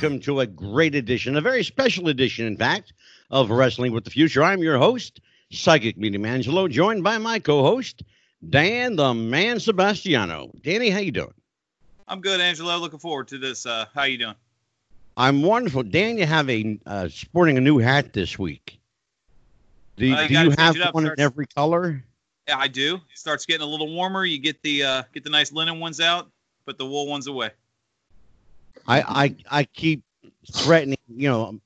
welcome to a great edition, a very special edition, in fact, of Wrestling with the Future. I'm your host, Psychic Medium Angelo, joined by my co-host, Dan the Man Sebastiano. Danny, how you doing? I'm good, Angelo. Looking forward to this. Uh, how you doing? I'm wonderful. Dan, you have a uh, sporting a new hat this week. Do, Uh, you do you have up, one in every color? Yeah, I do. It starts getting a little warmer. You get the uh, get the nice linen ones out, put the wool ones away. I, I I keep threatening. You know,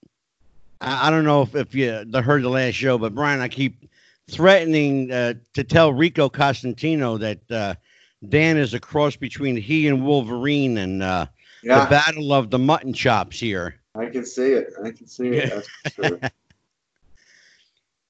I, I don't know if, if you heard the last show, but Brian, I keep threatening uh, to tell Rico Constantino that uh, Dan is a cross between he and Wolverine and uh, Yeah, the battle of the mutton chops here. I can see it. I can see it. Sure.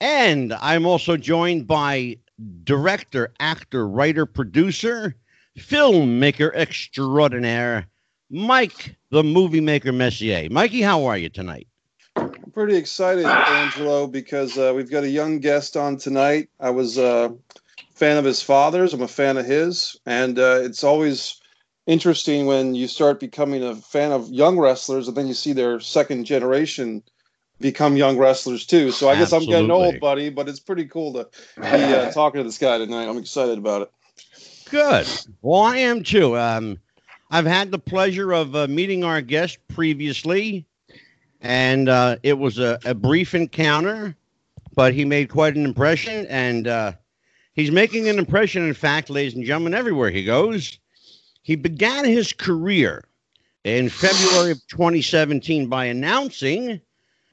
And I'm also joined by director, actor, writer, producer, filmmaker extraordinaire, Mike, the movie maker Messier. Mikey, how are you tonight? I'm pretty excited, Angelo, because uh, we've got a young guest on tonight. I was uh, a fan of his father's. I'm a fan of his, and uh, it's always interesting when you start becoming a fan of young wrestlers, and then you see their second generation become young wrestlers too. So I guess I'm getting old, buddy, but it's pretty cool to be uh, talking to this guy tonight. I'm excited about it. Good. Well, I am too. Um, I've had the pleasure of uh, meeting our guest previously, and uh, it was a, a brief encounter, but he made quite an impression, and uh, he's making an impression, in fact, ladies and gentlemen, everywhere he goes. He began his career in February of 2017 by announcing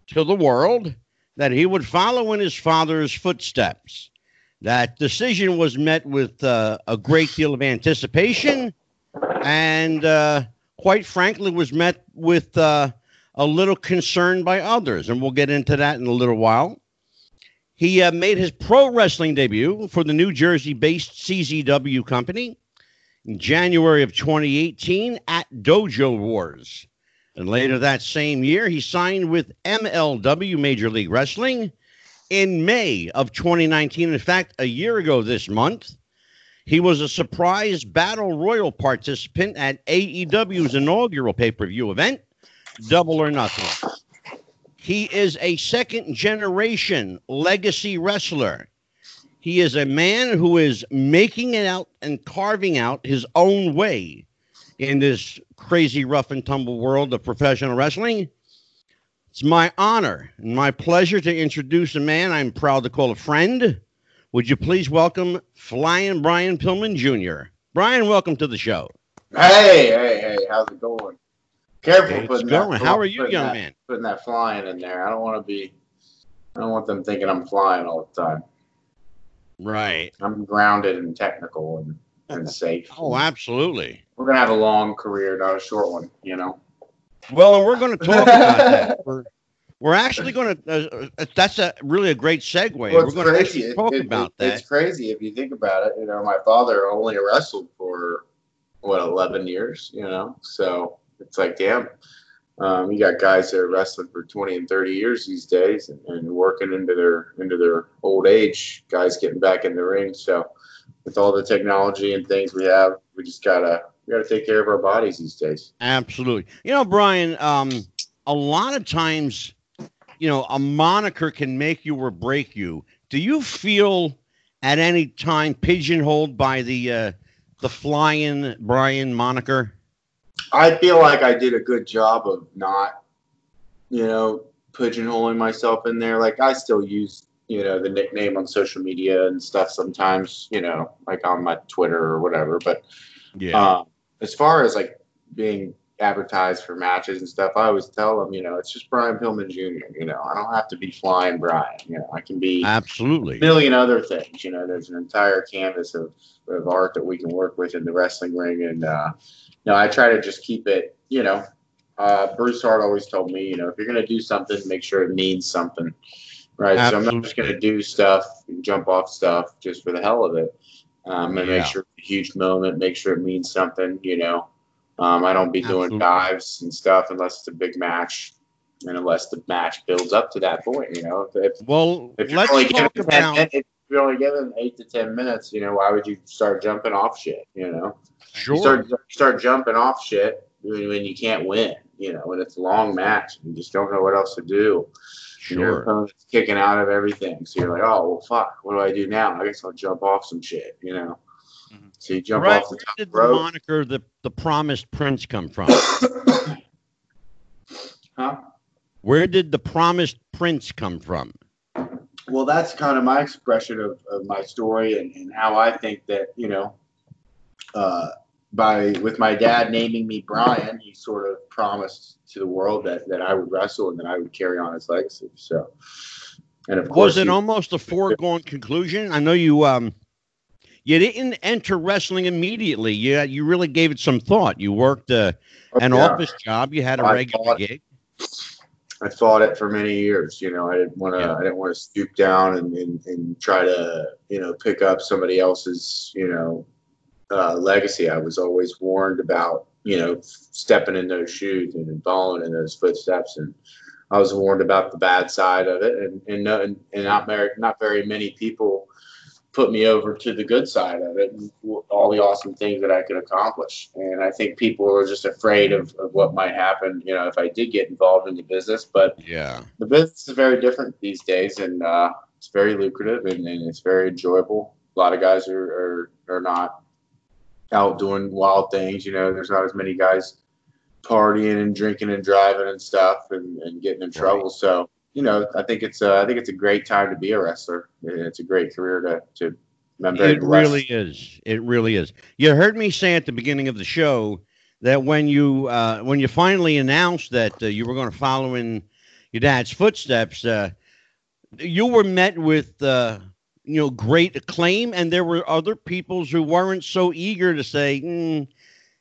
to the world that he would follow in his father's footsteps. That decision was met with uh, a great deal of anticipation and, uh, quite frankly, was met with uh, a little concern by others. And we'll get into that in a little while. He uh, made his pro wrestling debut for the New Jersey based CZW company in January of 2018 at Dojo Wars. And later that same year, he signed with MLW Major League Wrestling in May of 2019. In fact, a year ago this month, he was a surprise Battle Royal participant at AEW's inaugural pay per view event, Double or Nothing. He is a second generation legacy wrestler. He is a man who is making it out and carving out his own way in this crazy rough and tumble world of professional wrestling. It's my honor and my pleasure to introduce a man I'm proud to call a friend. Would you please welcome Flying Brian Pillman Jr.? Brian, welcome to the show. hey, hey, hey, how's it going? Careful It's putting going. that. How are you, young that- man? Putting that flying in there. I don't want to be. I don't want them thinking I'm flying all the time. Right. I'm grounded and technical and, and safe. Oh, absolutely. We're gonna have a long career, not a short one. You know. Well, and we're going to talk about that. We're, we're actually going to. Uh, that's a really a great segue. Well, we're going to crazy. actually talk it- about it- that. It's crazy if you think about it. You know, my father only wrestled for what 11 years. You know, so it's like, damn. Um, you got guys that are wrestling for 20 and 30 years these days, and, and working into their into their old age. Guys getting back in the ring. So, with all the technology and things we have, we just gotta we gotta take care of our bodies these days. Absolutely. You know, Brian, um, a lot of times, you know, a moniker can make you or break you. Do you feel at any time pigeonholed by the uh, the flying Brian moniker? I feel like I did a good job of not, you know, pigeonholing myself in there. Like I still use, you know, the nickname on social media and stuff sometimes, you know, like on my Twitter or whatever. But um, as far as like being advertised for matches and stuff, I always tell them, you know, it's just Brian Pillman Jr. You know, I don't have to be flying Brian. You know, I can be Absolutely. a million other things. You know, there's an entire canvas of, of art that we can work with in the wrestling ring. And, uh, you know, I try to just keep it, you know, uh, Bruce Hart always told me, you know, if you're going to do something, make sure it means something. Right. So I'm not just going to do stuff and jump off stuff just for the hell of it. Um, and Yeah. make sure it's a huge moment, make sure it means something, you know. Um, I don't be doing dives and stuff unless it's a big match and unless the match builds up to that point, you know. If, Well, if you're only given 10 about. minutes, if you're only given eight to ten minutes, you know, why would you start jumping off shit? You know, Sure. you start start jumping off shit when, when you can't win. you know, when it's a long match, and you just don't know what else to do. Your Sure. opponent's kicking out of everything, so you're like, oh well, fuck. What do I do now? I guess I'll jump off some shit, you know. Mhm. So you jump Right. off the Where top did the moniker the the promised prince come from? huh? Where did the promised prince come from? well that's kind of my expression of, of my story and, and how i think that you know uh, by with my dad naming me brian he sort of promised to the world that, that i would wrestle and that i would carry on his legacy so and of course Was it he- almost a foregone conclusion? I know you um you didn't enter wrestling immediately. You you really gave it some thought. You worked uh, an Yeah. office job. You had a I regular thought- gig. I fought it for many years. You know, I didn't want to. Yeah. I didn't want to stoop down and, and, and try to, you know, pick up somebody else's, you know, uh, legacy. I was always warned about, you know, stepping in those shoes and following in those footsteps, and I was warned about the bad side of it. And and, and not very not very many people put me over to the good side of it and all the awesome things that I could accomplish. And I think people were just afraid of, of what might happen, you know, if I did get involved in the business. But Yeah. the business is very different these days and uh, it's very lucrative and, and it's very enjoyable. A lot of guys are, are, are not out doing wild things. You know, there's not as many guys partying and drinking and driving and stuff and, and getting in trouble. So, you know, I think it's a, I think it's a great time to be a wrestler. It's a great career to, to It really is. It really is. You heard me say at the beginning of the show that when you uh, when you finally announced that uh, you were going to follow in your dad's footsteps, uh, you were met with uh, you know great acclaim, and there were other peoples who weren't so eager to say, mm,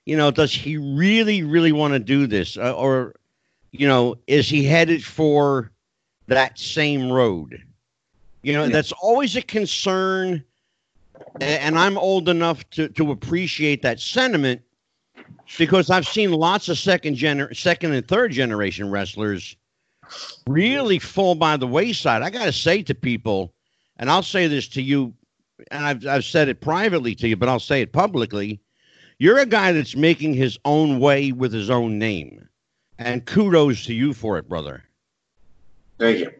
you know, does he really really want to do this, uh, or you know, is he headed for that same road? You know, Yeah. that's always a concern and I'm old enough to, to appreciate that sentiment because I've seen lots of second gener- second and third generation wrestlers really fall by the wayside. I got to say to people, and I'll say this to you, and I've, I've said it privately to you, but I'll say it publicly. You're a guy that's making his own way with his own name. And kudos to you for it, brother. Thank you.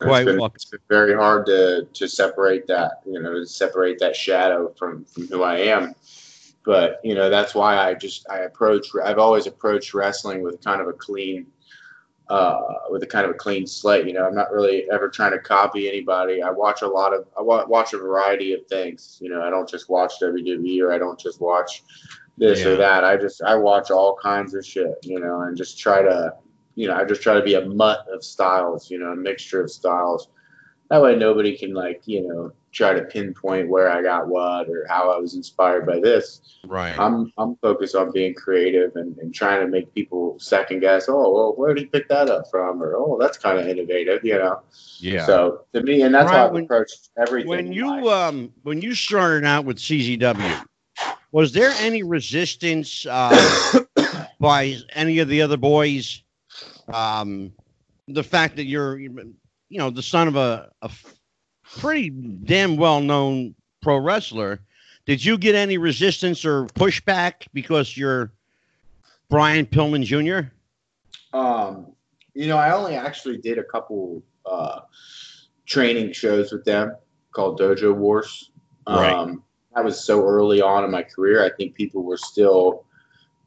Quite it's been, welcome. it's been very hard to to separate that, you know, to separate that shadow from from who I am. But you know, that's why I just I approach. I've always approached wrestling with kind of a clean, uh, with a kind of a clean slate. You know, I'm not really ever trying to copy anybody. I watch a lot of I wa- watch a variety of things. You know, I don't just watch WWE or I don't just watch this Yeah. or that. I just I watch all kinds of shit. You know, and just try to you know, I just try to be a mutt of styles, you know, a mixture of styles. That way nobody can like, you know, try to pinpoint where I got what or how I was inspired by this. Right. I'm I'm focused on being creative and, and trying to make people second guess, oh well where did he pick that up from? Or oh that's kind of innovative, you know. yeah. So to me and that's Right, how I've when- approached everything. when you life. um when you started out with CZW, was there any resistance uh, by any of the other boys? Um, the fact that you're you know the son of a, a pretty damn well known pro wrestler, did you get any resistance or pushback because you're Brian Pillman Jr.? Um, you know, I only actually did a couple uh, training shows with them called Dojo Wars. Right. Um, that was so early on in my career. I think people were still,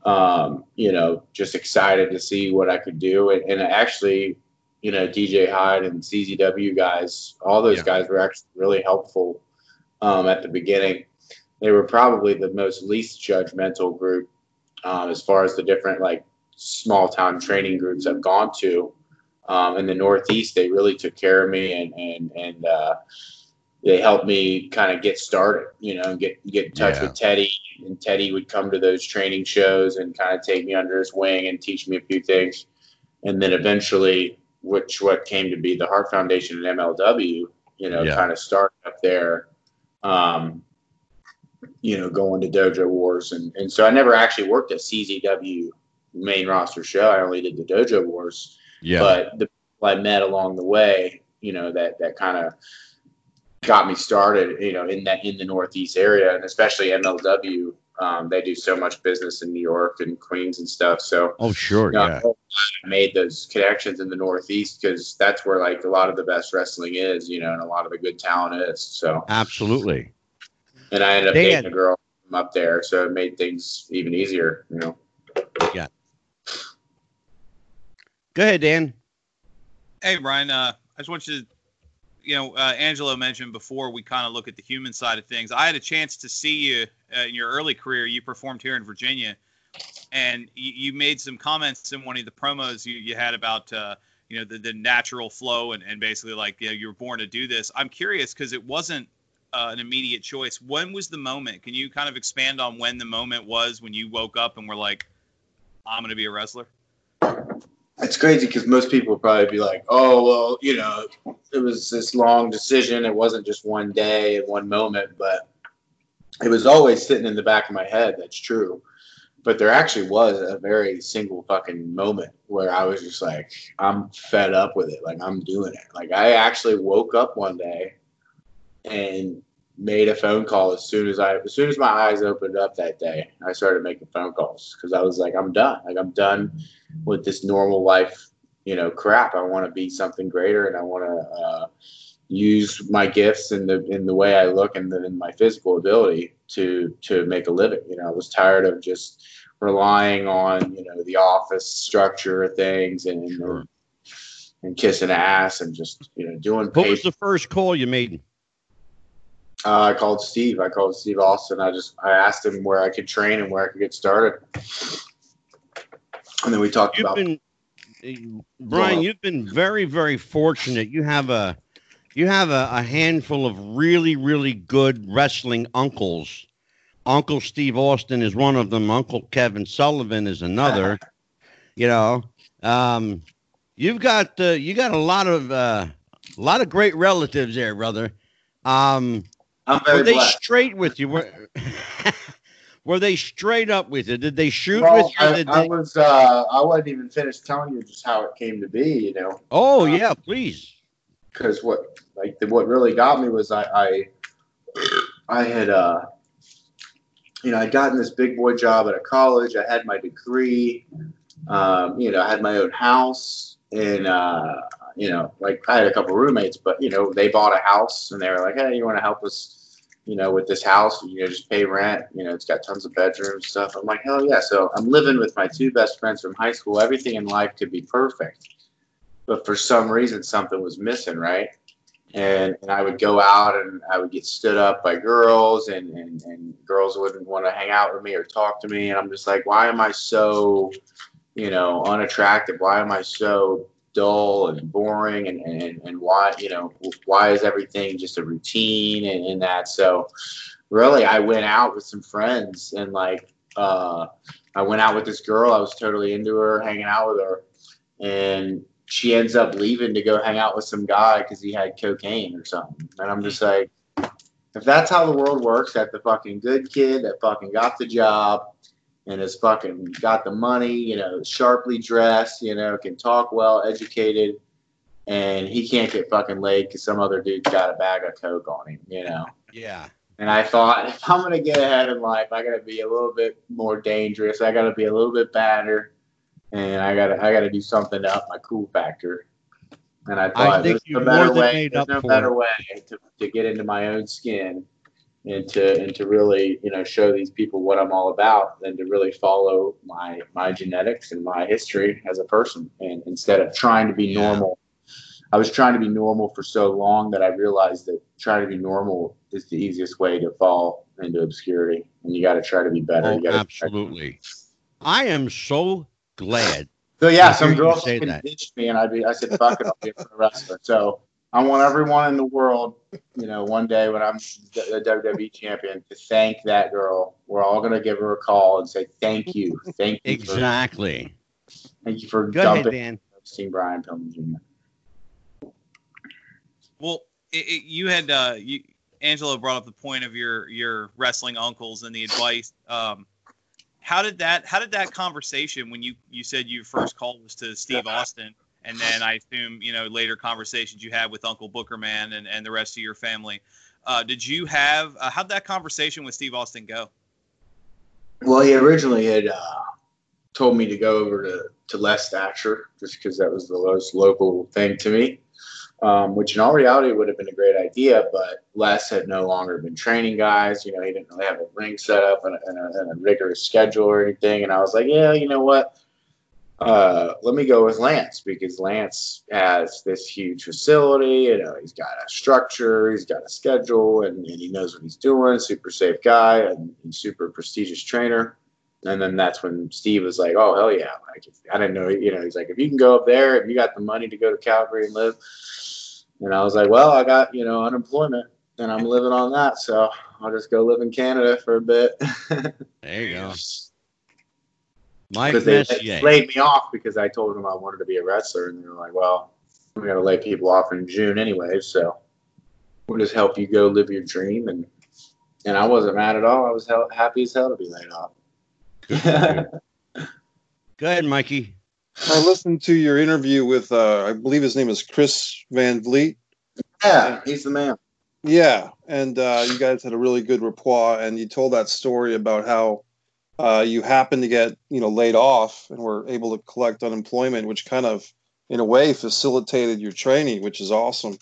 um, you know, just excited to see what I could do. And, and actually, you know, DJ Hyde and CZW guys, all those Yeah. guys were actually really helpful um, at the beginning. They were probably the most least judgmental group um, as far as the different like small town training groups I've gone to. Um, in the Northeast, they really took care of me and and and uh, they helped me kind of get started. You know, and get get in touch Yeah. with Teddy, and Teddy would come to those training shows and kind of take me under his wing and teach me a few things. And then eventually, which what came to be the Hart Foundation and MLW, you know, Yeah. kind of started up there. Um, you know, going to Dojo Wars, and and so I never actually worked a CZW main roster show. I only did the Dojo Wars, Yeah. but the people I met along the way, you know, that that kind of got me started, you know, in that in the Northeast area, and especially MLW. um, they do so much business in New York and Queens and stuff. So Oh, sure. you know, Yeah. I made those connections in the Northeast because that's where like a lot of the best wrestling is, you know, and a lot of the good talent is. So, Absolutely. and I ended up Dan. dating a girl from up there, so it made things even easier, you know. Yeah. Go ahead, Dan. Hey, Brian. Uh, I just want you to, you know, uh, Angelo mentioned before we kind of look at the human side of things. I had a chance to see you uh, in your early career. You performed here in Virginia, and you, you made some comments in one of the promos you, you had about, uh, you know, the, the natural flow and, and basically like, you know, you were born to do this. I'm curious because it wasn't uh, an immediate choice. When was the moment? Can you kind of expand on when the moment was when you woke up and were like, I'm going to be a wrestler? It's crazy because most people would probably be like, "Oh, well, you know, it was this long decision. It wasn't just one day and one moment, but it was always sitting in the back of my head. That's true. But there actually was a very single fucking moment where I was just like, I'm fed up with it. Like I'm doing it. Like I actually woke up one day and made a phone call as soon as I, as soon as my eyes opened up that day, I started making phone calls because I was like, I'm done. Like I'm done with this normal life, you know, crap. I want to be something greater, and I want to uh, use my gifts and the in the way I look and the, in my physical ability to to make a living. You know, I was tired of just relying on you know the office structure of things and Sure. and kissing ass and just you know doing. What was the first call you made? Uh, I called Steve. I called Steve Austin. I just I asked him where I could train and where I could get started. And then we talked You've about been, Brian. You've been very, very fortunate. You have a, you have a, a handful of really, really good wrestling uncles. Uncle Steve Austin is one of them. Uncle Kevin Sullivan is another. you know, um, you've got uh, you got a lot of uh, a lot of great relatives there, brother. Um, I'm very were they blessed. straight with you? Were, were they straight up with you? Did they shoot Well, with you? I, they- was uh, I wasn't even finished telling you just how it came to be, you know, oh yeah, please. because what like the, what really got me was I I, I had uh, you know I'd gotten this big boy job at a college. I had my degree, um, you know, I had my own house, and uh, you know, like I had a couple roommates, but you know, they bought a house and they were like, hey, you want to help us? you know, with this house, you know, just pay rent. You know, it's got tons of bedrooms stuff. I'm like, hell yeah. So I'm living with my two best friends from high school. Everything in life could be perfect. But for some reason, something was missing, right? And, and I would go out and I would get stood up by girls, and, and, and girls wouldn't want to hang out with me or talk to me. And I'm just like, why am I so, you know, unattractive? Why am I so dull and boring and, and, and why you know why is everything just a routine and, and that? So really i went out with some friends and like uh, i went out with this girl. I was totally into her hanging out with her. And she ends up leaving to go hang out with some guy because he had cocaine or something. And i'm just like if that's how the world works that the fucking good kid that fucking got the job and has fucking got the money, you know, sharply dressed, you know, can talk well, educated, and he can't get fucking laid because some other dude's got a bag of coke on him, you know. Yeah. And I thought, if I'm gonna get ahead in life, I gotta be a little bit more dangerous. I gotta be a little bit badder, and I gotta I gotta do something to up my cool factor. And I thought think there's you no better way. There's no better it. way to, to get into my own skin and to and to really you know show these people what I'm all about than to really follow my my genetics and my history as a person and instead of trying to be Yeah. normal I was trying to be normal for so long that I realized that trying to be normal is the easiest way to fall into obscurity and you got to try to be better Oh, absolutely. I am so glad. so yeah some girls say fucking that. ditched me and I be I said fuck it I'll be a wrestler so I want everyone in the world, you know, one day when I'm the WWE champion, to thank that girl. We're all gonna give her a call and say thank you, thank you, Exactly. for, thank you for Go ahead, dumping Dan. Seeing Brian Pillman Jr. Well, it, it, you had uh, you, Angelo brought up the point of your your wrestling uncles and the advice. Um, how did that how did that conversation when you you said your first call was to Steve Austin, and then I assume you know later conversations you had with Uncle Bookerman and and the rest of your family. Uh, did you have uh, how'd that conversation with Steve Austin go? Well, he originally had uh, told me to go over to, to Les Thatcher just because that was the most local thing to me, um, which in all reality would have been a great idea. But Les had no longer been training guys. You know, he didn't really have a ring set up and a, and a, and a rigorous schedule or anything. And I was like, yeah, you know what? Uh, let me go with Lance because Lance has this huge facility. You know, he's got a structure, he's got a schedule, and, and he knows what he's doing. Super safe guy and, and super prestigious trainer. And then that's when Steve was like, "Oh hell yeah!" Like I didn't know, you know, he's like, "If you can go up there, if you got the money to go to Calgary and live," and I was like, "Well, I got you know unemployment, and I'm living on that, so I'll just go live in Canada for a bit." There you go. Mike because they, Messier. they laid me off because I told them I wanted to be a wrestler, and they were like, "Well, we're gonna lay people off in June anyway, so we'll just help you go live your dream." And and I wasn't mad at all. I was hell, happy as hell to be laid off. Go ahead, Mikey. I listened to your interview with, uh, I believe his name is Chris Van Vliet. yeah, he's the man. Yeah, and uh, you guys had a really good rapport, and you told that story about how uh, you happen to get you know laid off and were able to collect unemployment, which kind of, in a way, facilitated your training, which is awesome.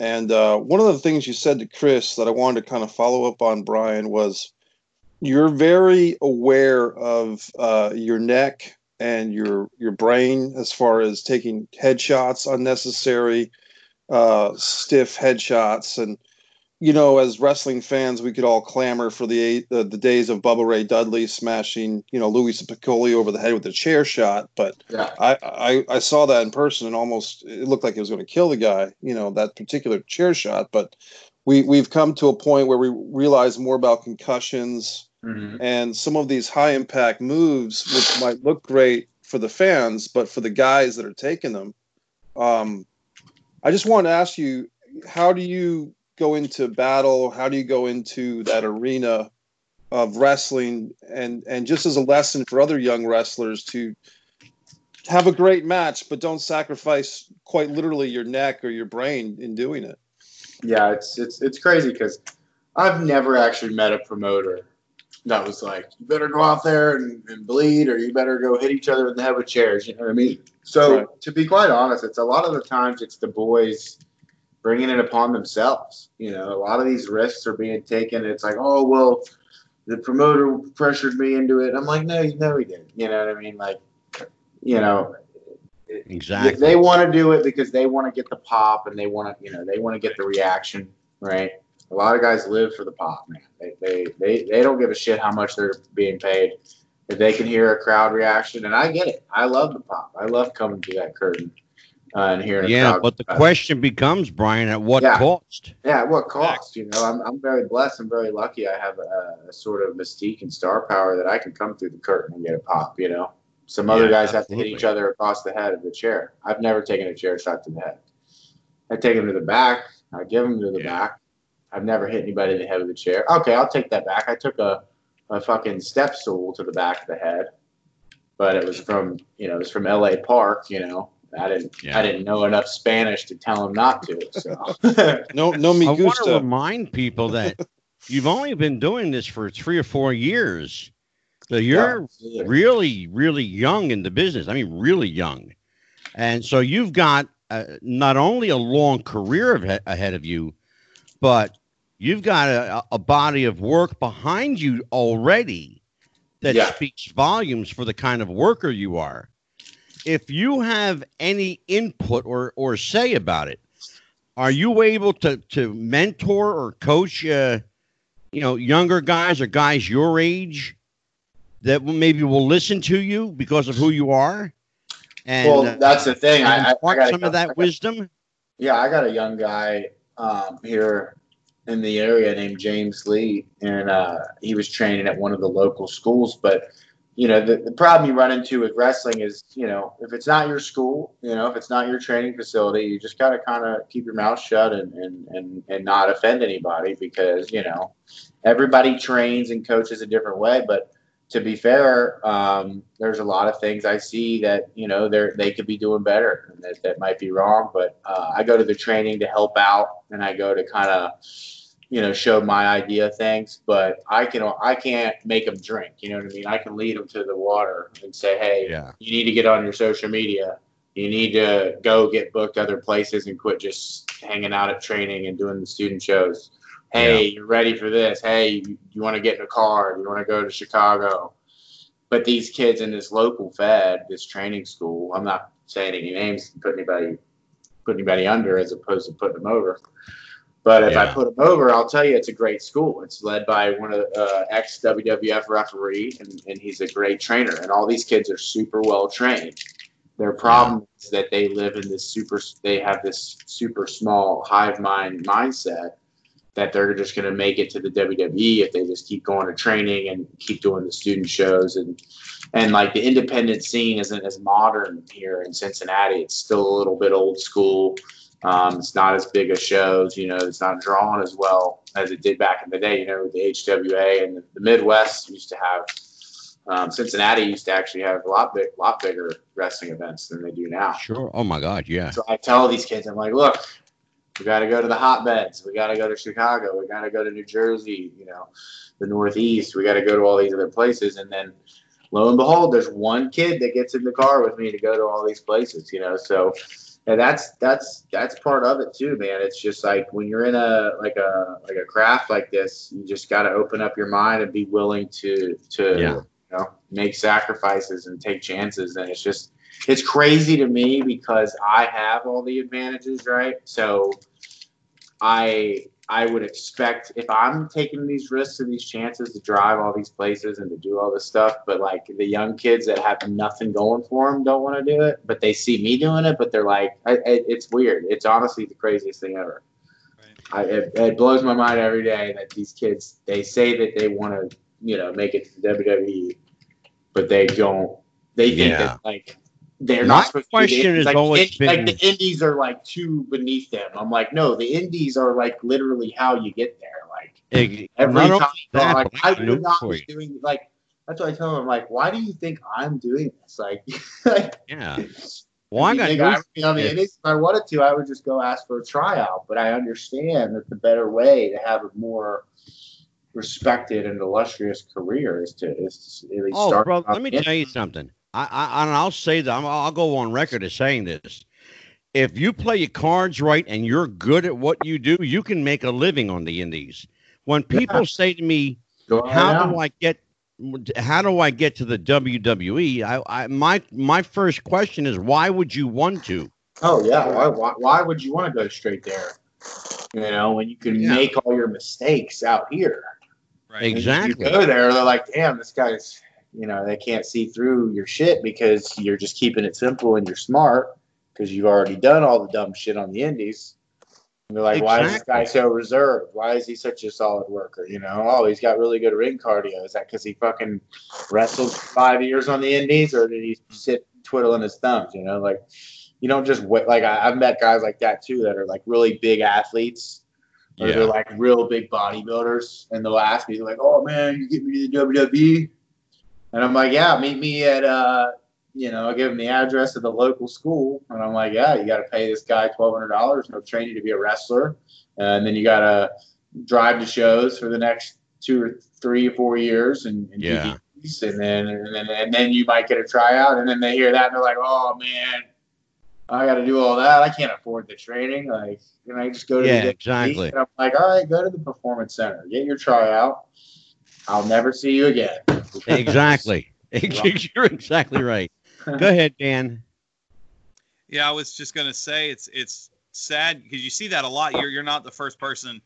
And uh, one of the things you said to Chris that I wanted to kind of follow up on, Brian, was you're very aware of uh, your neck and your your brain as far as taking headshots unnecessary uh, stiff headshots and you know as wrestling fans we could all clamor for the eight, uh, the days of Bubba Ray Dudley smashing you know Louie Spicolli over the head with a chair shot but Yeah, I, I I saw that in person and almost it looked like it was going to kill the guy you know that particular chair shot but we we've come to a point where we realize more about concussions Mhm. and some of these high impact moves which might look great for the fans but for the guys that are taking them um, i just want to ask you how do you go into battle how do you go into that arena of wrestling and and just as a lesson for other young wrestlers to have a great match but don't sacrifice quite literally your neck or your brain in doing it yeah, it's it's it's crazy because I've never actually met a promoter that was like, "You better go out there and, and bleed, or you better go hit each other in the head with chairs." You know what I mean? So Right. to be quite honest, it's a lot of the times it's the boys bringing it upon themselves. You know, a lot of these risks are being taken. It's like, oh well, the promoter pressured me into it. I'm like, no, no, he didn't. You know what I mean? Like, you know, Exactly. they want to do it because they want to get the pop and they want to, you know, they want to get the reaction, right? A lot of guys live for the pop, man. They, they, they, they don't give a shit how much they're being paid. If they can hear a crowd reaction, and I get it. I love the pop. I love coming to that curtain uh, and hearing yeah, but the uh, question becomes, Brian, at what Yeah. cost? yeah, at what cost? You know, I'm, I'm very blessed. I'm very lucky. I have a, a sort of mystique and star power that I can come through the curtain and get a pop. You know, some other Yeah, guys have to hit each other across the head of the chair. I've never taken a chair shot to the head. I take them to the back. I give them to the Yeah. back. I've never hit anybody in the head of the chair. Okay, I'll take that back. I took a, a fucking step stool to the back of the head, but it was from you know it was from L.A. Park. You know, I didn't Yeah. I didn't know enough Spanish to tell him not to. So. no no me I want to remind people that you've only been doing this for three or four years. So you're Yeah, really, really young in the business. I mean, really young. And so you've got uh, not only a long career ahe- ahead of you, but you've got a, a body of work behind you already that Yeah. speaks volumes for the kind of worker you are. If you have any input or, or say about it, are you able to, to mentor or coach, uh, you know, younger guys or guys your age that maybe will listen to you because of who you are? And well, uh, that's the thing. I, I, I impart got some of that wisdom. Yeah, I got a young guy um, here in the area named James Lee, and uh, he was training at one of the local schools. But you know, the, the problem you run into with wrestling is, you know, if it's not your school, you know, if it's not your training facility, you just gotta kind of keep your mouth shut and, and and and not offend anybody because you know everybody trains and coaches a different way, but to be fair, um, there's a lot of things I see that you know they're, they could be doing better and that, that might be wrong. But uh, I go to the training to help out, and I go to kind of you know, show my idea things, but I can I can't make them drink. You know what I mean? I can lead them to the water and say, hey, Yeah. you need to get on your social media. You need to go get booked other places and quit just hanging out at training and doing the student shows. Hey, you're ready for this. Hey, you, you want to get in a car? You want to go to Chicago? But these kids in this local fed, this training school, I'm not saying any names, put anybody, put anybody under as opposed to putting them over. But if I put them over, I'll tell you it's a great school. It's led by one of the uh, ex WWF referee, and, and he's a great trainer. And all these kids are super well trained. Their problem is that they live in this super, they have this super small hive mind mindset that they're just going to make it to the WWE if they just keep going to training and keep doing the student shows and and like the independent scene isn't as modern here in Cincinnati. It's still a little bit old school. Um, it's not as big of shows, you know. It's not drawn as well as it did back in the day. You know, with the HWA and the, the Midwest used to have. Um, Cincinnati used to actually have a lot big, lot bigger wrestling events than they do now. Sure. Oh my God. Yeah. So I tell these kids, I'm like, look, we got to go to the hotbeds. We got to go to Chicago. We got to go to New Jersey, you know, the Northeast. We got to go to all these other places. And then lo and behold, there's one kid that gets in the car with me to go to all these places, you know. So and that's that's that's part of it too, man. It's just like when you're in a like a like a craft like this, you just got to open up your mind and be willing to to Yeah. you know make sacrifices and take chances. And it's just it's crazy to me because I have all the advantages, right? So I I would expect if I'm taking these risks and these chances to drive all these places and to do all this stuff, but like the young kids that have nothing going for them don't want to do it, but they see me doing it, but they're like, I, it, it's weird. It's honestly the craziest thing ever. I, it, it blows my mind every day that these kids they say that they want to you know make it to the WWE, but they don't. They think Yeah. that like they're My not supposed to. question has like, always in- like the indies are like too beneath them. I'm like, no, the indies are like literally how you get there. Like every time, that, like I I would not be you. doing like. That's what I tell them. Like, why do you think I'm doing this? Like, like Yeah. Well, I you got think I would be on the Yeah. Indies? If I wanted to, I would just go ask for a tryout. But I understand that the better way to have a more respected and illustrious career is to is to at least Oh, start. bro, let me tell you something. I, I and I'll say that I'm, I'll go on record as saying this. If you play your cards right and you're good at what you do, you can make a living on the indies. When people say to me, Go "How do I get? How do I get to the WWE?" I, I my my first question is, why would you want to? Oh yeah. Why, why, why would you want to go straight there? You know, when you can Yeah. make all your mistakes out here. Right. Exactly. You go there, they're like, damn, this guy's, you know, they can't see through your shit because you're just keeping it simple and you're smart because you've already done all the dumb shit on the indies. And they're like, why is this guy so reserved? Why is he such a solid worker? You know, oh, he's got really good ring cardio. Is that because he fucking wrestled five years on the indies or did he sit twiddling his thumbs? You know, like, you don't just wait. Like, I, I've met guys like that too that are like really big athletes or Yeah. they're like real big bodybuilders, and they'll ask me, like, "Oh man, you get me to the WWE?" And I'm like, "Yeah, meet me at uh, you know, I give him the address of the local school, and I'm like, "Yeah, you got to pay this guy twelve hundred dollars, and he'll train you to be a wrestler, and then you got to drive to shows for the next two or three or four years, and, and Yeah. these, and then and then and then you might get a tryout, and then they hear that, and they're like, "Oh man." I got to do all that. I can't afford the training. Like, can I just go to Yeah, the exactly. and I'm like, all right, go to the performance center, get your tryout. I'll never see you again. Exactly. You're exactly right. Go ahead, Dan. Yeah, I was just gonna say it's it's sad because you see that a lot. You're you're not the first person,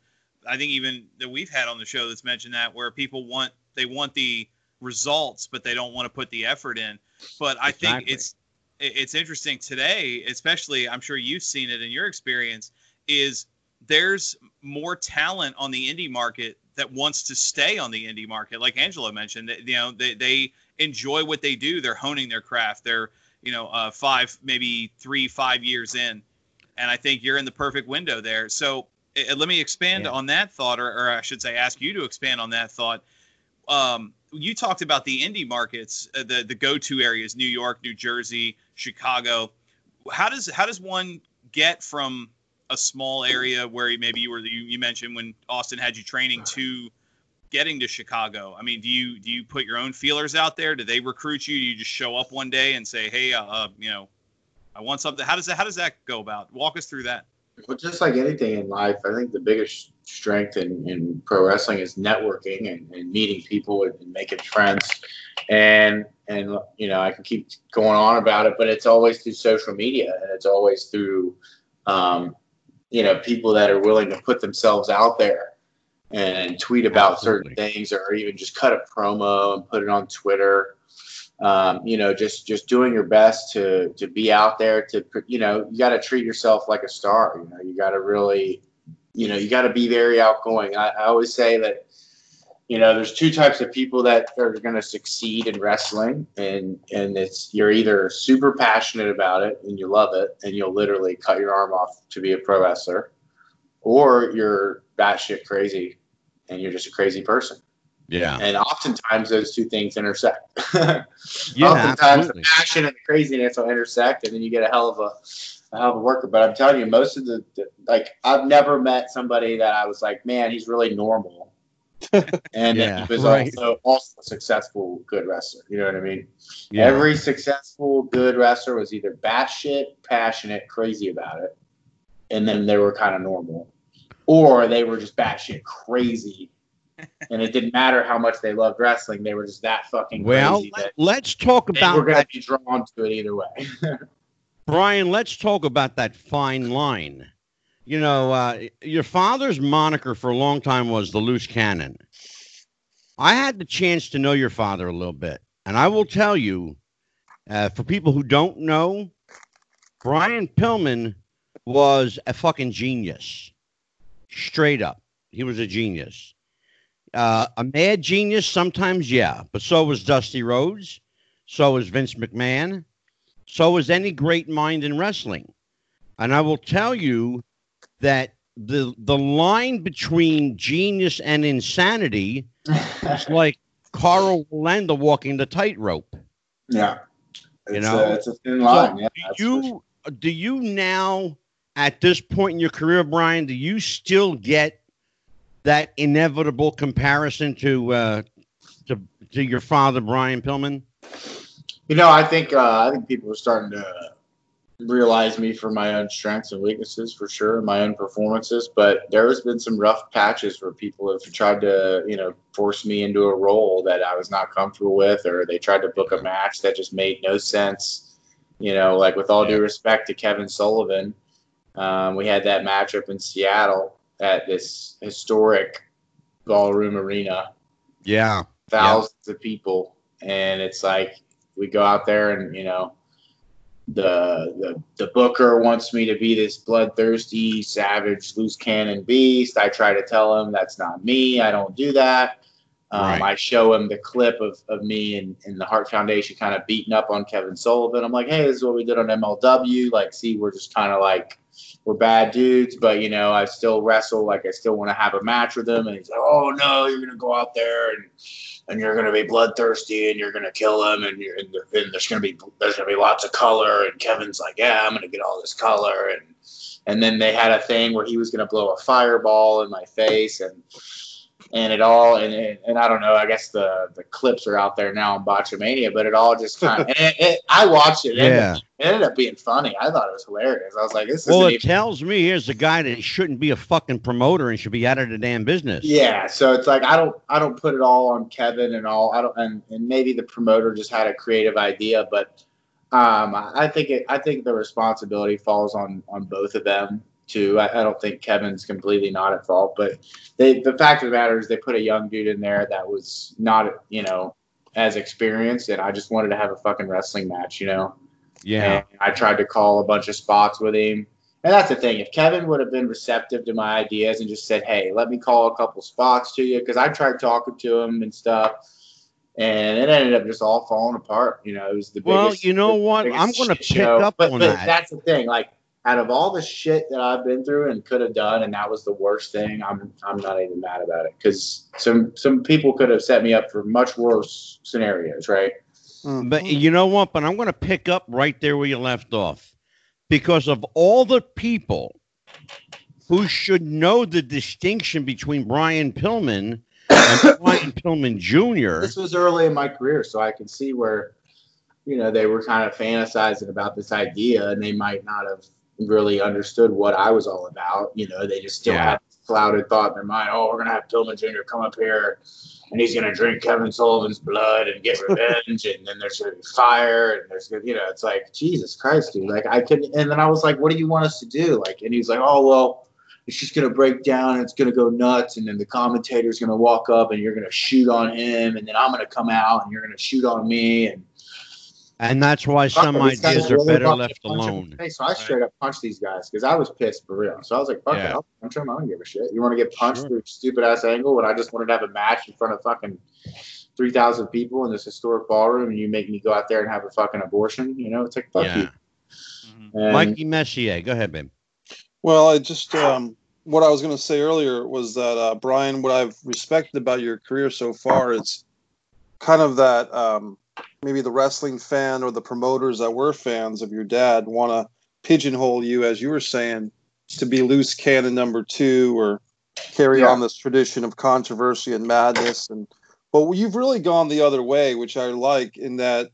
I think even that we've had on the show that's mentioned that where people want they want the results but they don't want to put the effort in. But I think it's it's interesting today, especially I'm sure you've seen it in your experience, is there's more talent on the indie market that wants to stay on the indie market. Like Angelo mentioned, that, you know, they, they enjoy what they do. They're honing their craft. They're, you know, uh, five, maybe three, five years in. And I think you're in the perfect window there. So uh, let me expand Yeah. on that thought, or, or I should say, ask you to expand on that thought. Um, you talked about the indie markets, uh, the the go-to areas: New York, New Jersey, Chicago. How does how does one get from a small area where maybe you were you, you mentioned when Austin had you training to getting to Chicago? I mean, do you do you put your own feelers out there? Do they recruit you? Do you just show up one day and say, "Hey, uh, uh, you know, I want something"? How does that how does that go about? Walk us through that. Well, just like anything in life, I think the biggest strength in, in pro wrestling is networking and, and meeting people and, and making friends. And and you know, I can keep going on about it, but it's always through social media and it's always through um, you know people that are willing to put themselves out there and tweet about Absolutely. certain things or even just cut a promo and put it on Twitter. Um, you know, just just doing your best to to be out there to you know you got to treat yourself like a star. You know, you got to really, you know, you got to be very outgoing. I, I always say that you know there's two types of people that are going to succeed in wrestling and and it's you're either super passionate about it and you love it and you'll literally cut your arm off to be a pro wrestler or you're batshit crazy and you're just a crazy person Yeah. and oftentimes those two things intersect Yeah, oftentimes absolutely. the passion and the craziness will intersect and then you get a hell of a a hell of a worker but i'm telling you most of the, the like i've never met somebody that i was like man he's really normal and Yeah, he was right. also also a successful good wrestler. You know what I mean? Yeah. Every successful good wrestler was either batshit, passionate, crazy about it, and then they were kind of normal, or they were just batshit crazy, and it didn't matter how much they loved wrestling; they were just that fucking well, crazy let, that let's talk about. We're going that, to be drawn to it either way. Brian. Let's talk about that fine line. You know, uh, your father's moniker for a long time was the loose cannon. I had the chance to know your father a little bit, and I will tell you, uh, for people who don't know, Brian Pillman was a fucking genius. Straight up, he was a genius. Uh, a mad genius sometimes, yeah, but so was Dusty Rhodes, so was Vince McMahon, so was any great mind in wrestling. And I will tell you that the the line between genius and insanity is like Karl Wallenda walking the tightrope. yeah, You know? a, it's a thin line. So yeah, do you do you now at this point in your career, Brian? Do you still get that inevitable comparison to uh, to to your father, Brian Pillman? You know, I think uh, I think people are starting to realize me for my own strengths and weaknesses for sure, my own performances. But there has been some rough patches where people have tried to, you know, force me into a role that I was not comfortable with, or they tried to book a match that just made no sense. You know, like with all due respect to Kevin Sullivan, um, we had that matchup in Seattle at this historic ballroom arena Yeah, thousands of people and it's like we go out there and you know the the the booker wants me to be this bloodthirsty savage loose cannon beast. I try to tell him that's not me. I don't do that. Um, Right. i show him the clip of, of me and, and the hart foundation kind of beating up on kevin sullivan. I'm like hey this is what we did on mlw like see we're just kind of like we're bad dudes but you know i still wrestle. Like i still want to have a match with him and he's like oh no you're gonna go out there and and you're going to be bloodthirsty and you're going to kill him and, you're, and, and there's going to be there's going to be lots of color and Kevin's like yeah I'm going to get all this color and and then they had a thing where he was going to blow a fireball in my face and and it all and, and, and I don't know I guess the the clips are out there now on Botchamania but it all just kind of it, it, I watched it and yeah. it ended up being funny I thought it was hilarious I was like this isn't it even tells me here's a guy that shouldn't be a fucking promoter and should be out of the damn business. Yeah, so it's like I don't I don't put it all on Kevin and all I don't and, and maybe the promoter just had a creative idea, but um, I think it I think the responsibility falls on on both of them too. I, I don't think Kevin's completely not at fault, but they the fact of the matter is they put a young dude in there that was not you know as experienced, and I just wanted to have a fucking wrestling match, you know. Yeah. And I tried to call a bunch of spots with him. And that's the thing. If Kevin would have been receptive to my ideas and just said, "Hey, let me call a couple spots to you," because I tried talking to him and stuff, and it ended up just all falling apart. You know, it was the Well, biggest. Well, you know what? I'm gonna pick show. up but, on but that. That's the thing. Like, out of all the shit that I've been through and could have done, and that was the worst thing. I'm I'm not even mad about it because some some people could have set me up for much worse scenarios, right? Mm. But you know what? But I'm going to pick up right there where you left off because of all the people who should know the distinction between Brian Pillman and Brian Pillman Jr. This was early in my career, so I can see where, you know, they were kind of fantasizing about this idea, and they might not have really understood what I was all about. You know, they just still Yeah. had this clouded thought in their mind. Oh, we're gonna have Pillman Jr. come up here, and he's gonna drink Kevin Sullivan's blood and get revenge, and then there's gonna be fire, and there's gonna, you know, it's like Jesus Christ, dude. Like I could, and then I was like, what do you want us to do? Like, and he's like, oh well. It's just gonna break down. And it's gonna go nuts, and then the commentator's gonna walk up, and you're gonna shoot on him, and then I'm gonna come out, and you're gonna shoot on me, and And that's why some Fuck it, these guys ideas are really better left punch him in alone. the face. So I straight up punched these guys because I was pissed for real. So I was like, fuck Yeah. it, I'll punch him. I don't give a shit. You want to get punched Sure. through a stupid ass angle when I just wanted to have a match in front of fucking 3,000 people in this historic ballroom and you make me go out there and have a fucking abortion? You know, it's like, fuck Yeah. you. Mhm. And Mikey Messier, go ahead, babe. Well, I just um, what I was going to say earlier was that uh, Brian, what I've respected about your career so far is kind of that um, maybe the wrestling fan or the promoters that were fans of your dad want to pigeonhole you, as you were saying, to be loose cannon number two or carry Yeah. on this tradition of controversy and madness and. But you've really gone the other way, which I like, in that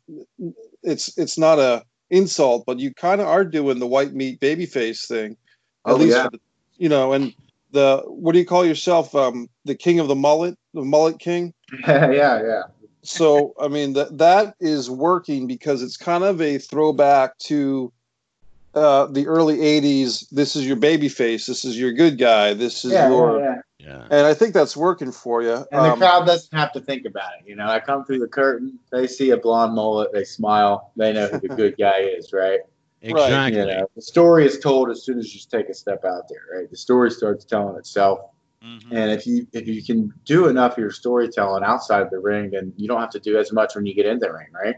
it's it's not a insult, but you kind of are doing the white meat babyface thing Oh, least yeah. you know, and the what do you call yourself? Um, the king of the mullet, the mullet king. yeah, yeah. So I mean that that is working because it's kind of a throwback to uh, the early '80s. This is your baby face. This is your good guy. This is Yeah, your, yeah, yeah. Yeah. and I think that's working for you. And the Um, crowd doesn't have to think about it. You know, I come through the curtain, they see a blonde mullet, they smile, they know who the good guy is, right? Exactly. You know, the story is told as soon as you take a step out there, right? The story starts telling itself. Mhm. And if you if you can do enough of your storytelling outside of the ring, then you don't have to do as much when you get in the ring, right?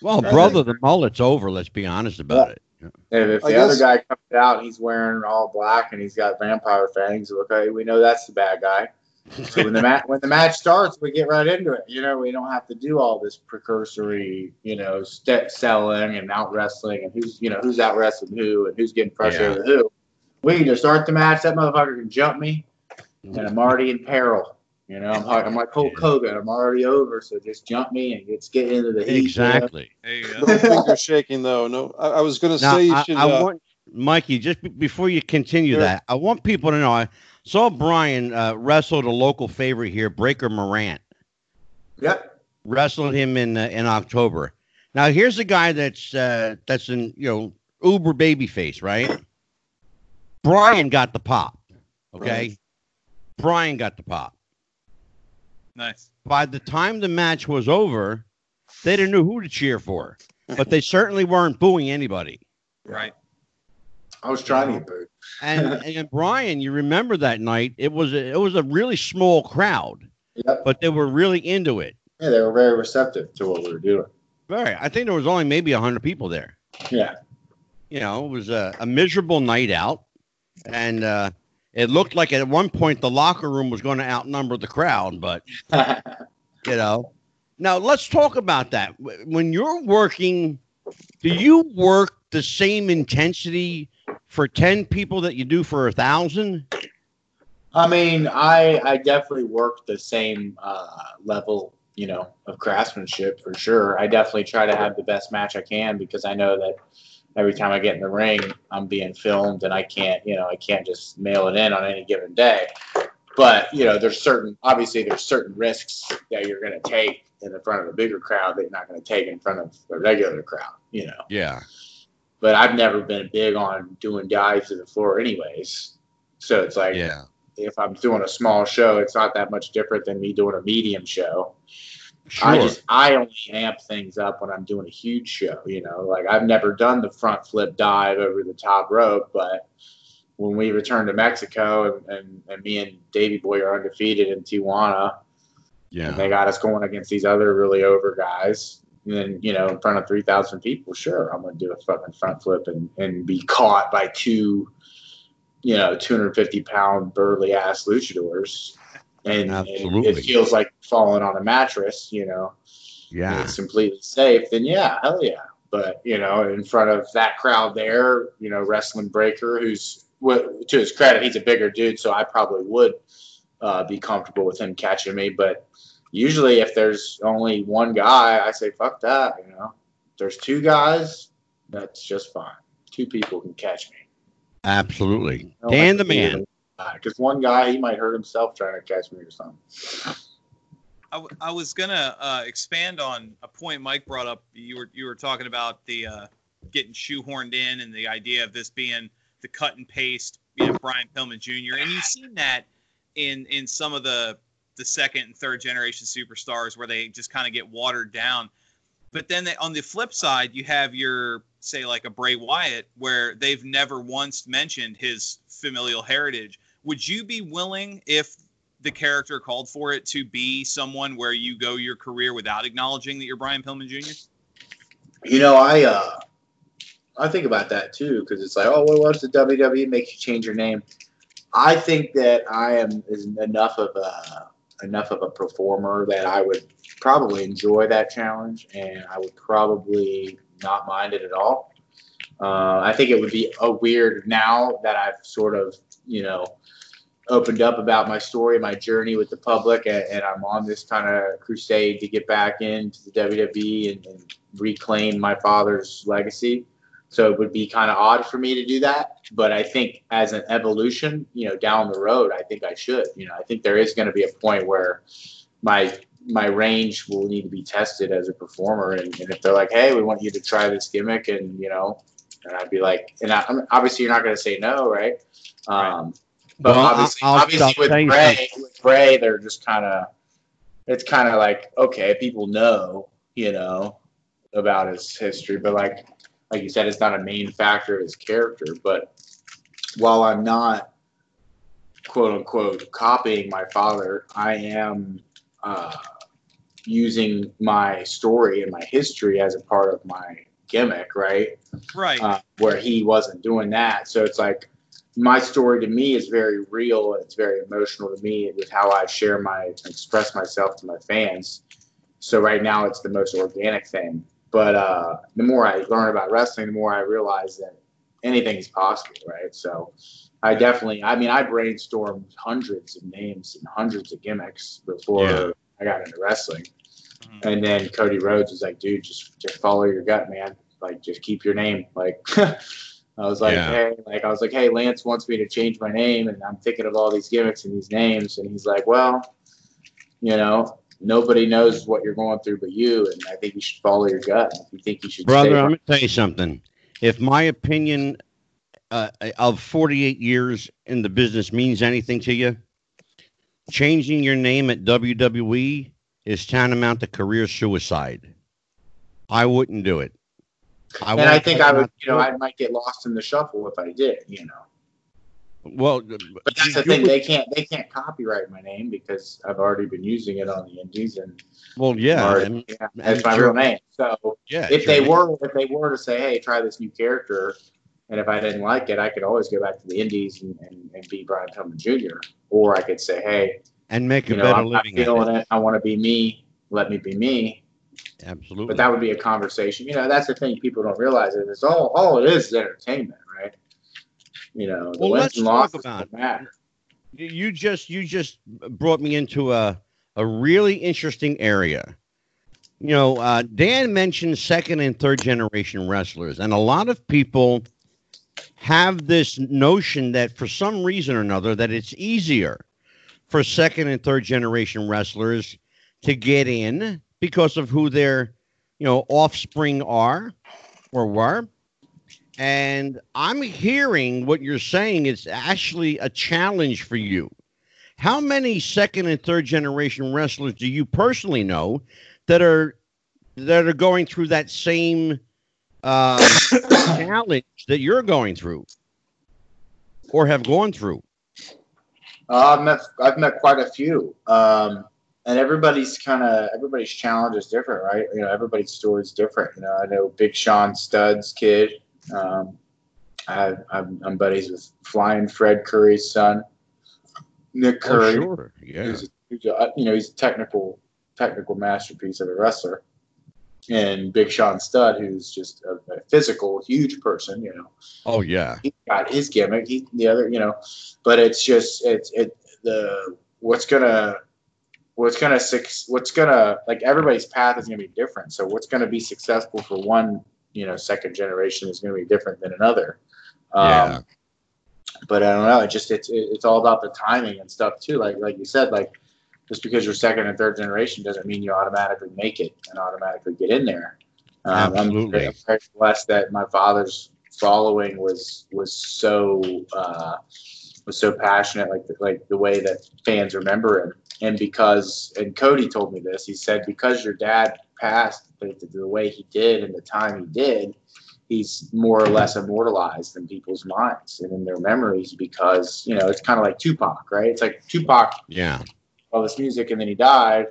Well, Yeah. brother, the mullet's over. Let's be honest about it. And if I the other guy comes out and he's wearing all black and he's got vampire fangs, okay, we know that's the bad guy. So when the match when the match starts, we get right into it. You know, we don't have to do all this precursory, you know, step selling and out wrestling and who's you know who's out wrestling who and who's getting frustrated with who. We can just start the match. That motherfucker can jump me, and I'm already in peril. You know, I'm like, I'm like Hulk Hogan. I'm already over, so just jump me and let's get into the heat. you know? Exactly. There you go. no finger shaking though. No, I, I was going to say you I, should. I uh, want Mikey just be- before you continue Sure. that. I want people to know. I saw Brian uh, wrestled a local favorite here, Breaker Morant. Yep. Wrestled him in uh, in October. Now here's a guy that's uh, that's in you know uber babyface, right? Brian got the pop. Okay, Right. Brian got the pop. Nice. By the time the match was over, they didn't know who to cheer for, but they certainly weren't booing anybody. Right. I was trying to get booed. And and Brian, you remember that night? It was a, it was a really small crowd, Yep. but they were really into it. Yeah, they were very receptive to what we were doing. Very. I think there was only maybe hundred people there. Yeah. You know, it was a, a miserable night out, and uh, it looked like at one point the locker room was going to outnumber the crowd. But you know, now let's talk about that. When you're working, do you work the same intensity for ten people that you do for a thousand? I mean, I I definitely work the same uh, level, you know, of craftsmanship for sure. I definitely try to have the best match I can because I know that every time I get in the ring, I'm being filmed and I can't, you know, I can't just mail it in on any given day. But you know, there's certain obviously there's certain risks that you're going to take in the front of a bigger crowd that you're not going to take in front of a regular crowd. You know. Yeah. But I've never been big on doing dives to the floor, anyways. So it's like Yeah. if I'm doing a small show, it's not that much different than me doing a medium show. Sure. I just I only amp things up when I'm doing a huge show. You know, like I've never done the front flip dive over the top rope, but when we return to Mexico and, and, and me and Davey Boy are undefeated in Tijuana, yeah. they got us going against these other really over guys. And then, you know, in front of 3,000 people, sure, I'm going to do a fucking front flip and, and be caught by two, you know, 250 pound burly ass luchadors. And, and it feels like falling on a mattress, you know, Yeah. it's completely safe. Then, yeah, hell yeah. But, you know, in front of that crowd there, you know, Wrestling Breaker, who's to his credit, he's a bigger dude, so I probably would uh, be comfortable with him catching me. But usually, if there's only one guy, I say fuck that. You know, if there's two guys, that's just fine. Two people can catch me. Absolutely. I don't Dan the man. Because one guy, he might hurt himself trying to catch me or something. I, w- I was gonna uh, expand on a point Mike brought up. You were you were talking about the uh, getting shoehorned in and the idea of this being the cut and paste, you know, Brian Pillman Jr. And you've seen that in in some of the the second and third generation superstars where they just kind of get watered down. But then they, on the flip side, you have your say like a Bray Wyatt where they've never once mentioned his familial heritage. Would you be willing if the character called for it to be someone where you go your career without acknowledging that you're Brian Pillman Jr.? You know, I uh, I think about that too because it's like, oh, well, what's the WWE makes you change your name? I think that I am is enough of a enough of a performer that I would probably enjoy that challenge, and I would probably not mind it at all. Uh, I think it would be a weird now that I've sort of, you know, opened up about my story, my journey with the public, and, and I'm on this kind of crusade to get back into the WWE and, and reclaim my father's legacy. So it would be kind of odd for me to do that. But I think as an evolution, you know, down the road, I think I should. You know, I think there is going to be a point where my my range will need to be tested as a performer. And, and if they're like, hey, we want you to try this gimmick, and you know, and I'd be like, and I, obviously you're not going to say no, right? Um, but Well, obviously, I'll- I'll- obviously with tell Bray, with Bray, they're just kind of, it's kind of like okay, people know, you know, about his history, but like, like you said, it's not a main factor of his character. But while I'm not, quote unquote, copying my father, I am uh, using my story and my history as a part of my gimmick, right? Right. uh, where he wasn't doing that. So it's like my story to me is very real and it's very emotional to me with how I share my express myself to my fans. So right now it's the most organic thing. But uh, the more I learn about wrestling, the more I realize that anything is possible, right? So I definitely, I mean, I brainstormed hundreds of names and hundreds of gimmicks before Yeah. I got into wrestling. Mhm. And then Cody Rhodes was like, dude, just just follow your gut, man. Like, just keep your name. Like, I was like, Yeah. hey, like I was like, hey, Lance wants me to change my name, and I'm thinking of all these gimmicks and these names, and he's like, well, you know, nobody knows what you're going through but you, and I think you should follow your gut. If you think you should, Brother, I'm going to tell you something. If my opinion uh, of 48 years in the business means anything to you, changing your name at WWE is tantamount to career suicide. I wouldn't do it. I and I think I would, you know. I might get lost in the shuffle if I did, you know. well, But that's the thing; would- they can't they can't copyright my name because I've already been using it on the Indies and well, yeah, already- and- yeah, and that's my real name. So yeah. if they were if they were to say, hey, try this new character, and if I didn't like it, I could always go back to the Indies and, and, and be Brian Pillman Jr. Or I could say, hey, and make a know, better I'm living feeling it. it. I want to be me. Let me be me. Absolutely. But that would be a conversation. You know, that's the thing people don't realize is it's all all it is is entertainment, right? You know, the Well, let's and talk about matter. you just you just brought me into a a really interesting area. You know, uh, Dan mentioned second and third generation wrestlers, and a lot of people have this notion that for some reason or another that it's easier for second and third generation wrestlers to get in because of who their you know offspring are or were and I'm hearing what you're saying is actually a challenge for you. How many second and third generation wrestlers do you personally know that are that are going through that same uh, challenge that you're going through, or have gone through? Uh, I've met I've met quite a few, um, and everybody's kind of everybody's challenge is different, right? You know, everybody's story is different. You know, I know Big Sean Stud's kid. Um, I, I'm, I'm buddies with Flying Fred Curry's son, Nick Oh, Curry. sure, yeah. Who's, who's a, you know, he's a technical technical masterpiece of a wrestler. and Big Sean Stud, who's just a, a physical, huge person. You know, Oh yeah. he got his gimmick. He the other, you know, but it's just it's it the what's gonna what's gonna what's gonna like everybody's path is gonna be different. So what's gonna be successful for one you know second generation is gonna be different than another. Um, Yeah. But I don't know. It just it's it's all about the timing and stuff too. Like like you said, like just because you're second and third generation doesn't mean you automatically make it and automatically get in there. Um, I'm Absolutely. I'm very blessed that my father's following was was so uh, was so passionate, like the, like the way that fans remember him. And because and Cody told me this, he said because your dad passed the, the way he did and the time he did, he's more or less immortalized in people's minds and in their memories because you know it's kind of like Tupac, right? It's like Tupac Yeah. all this music and then he died.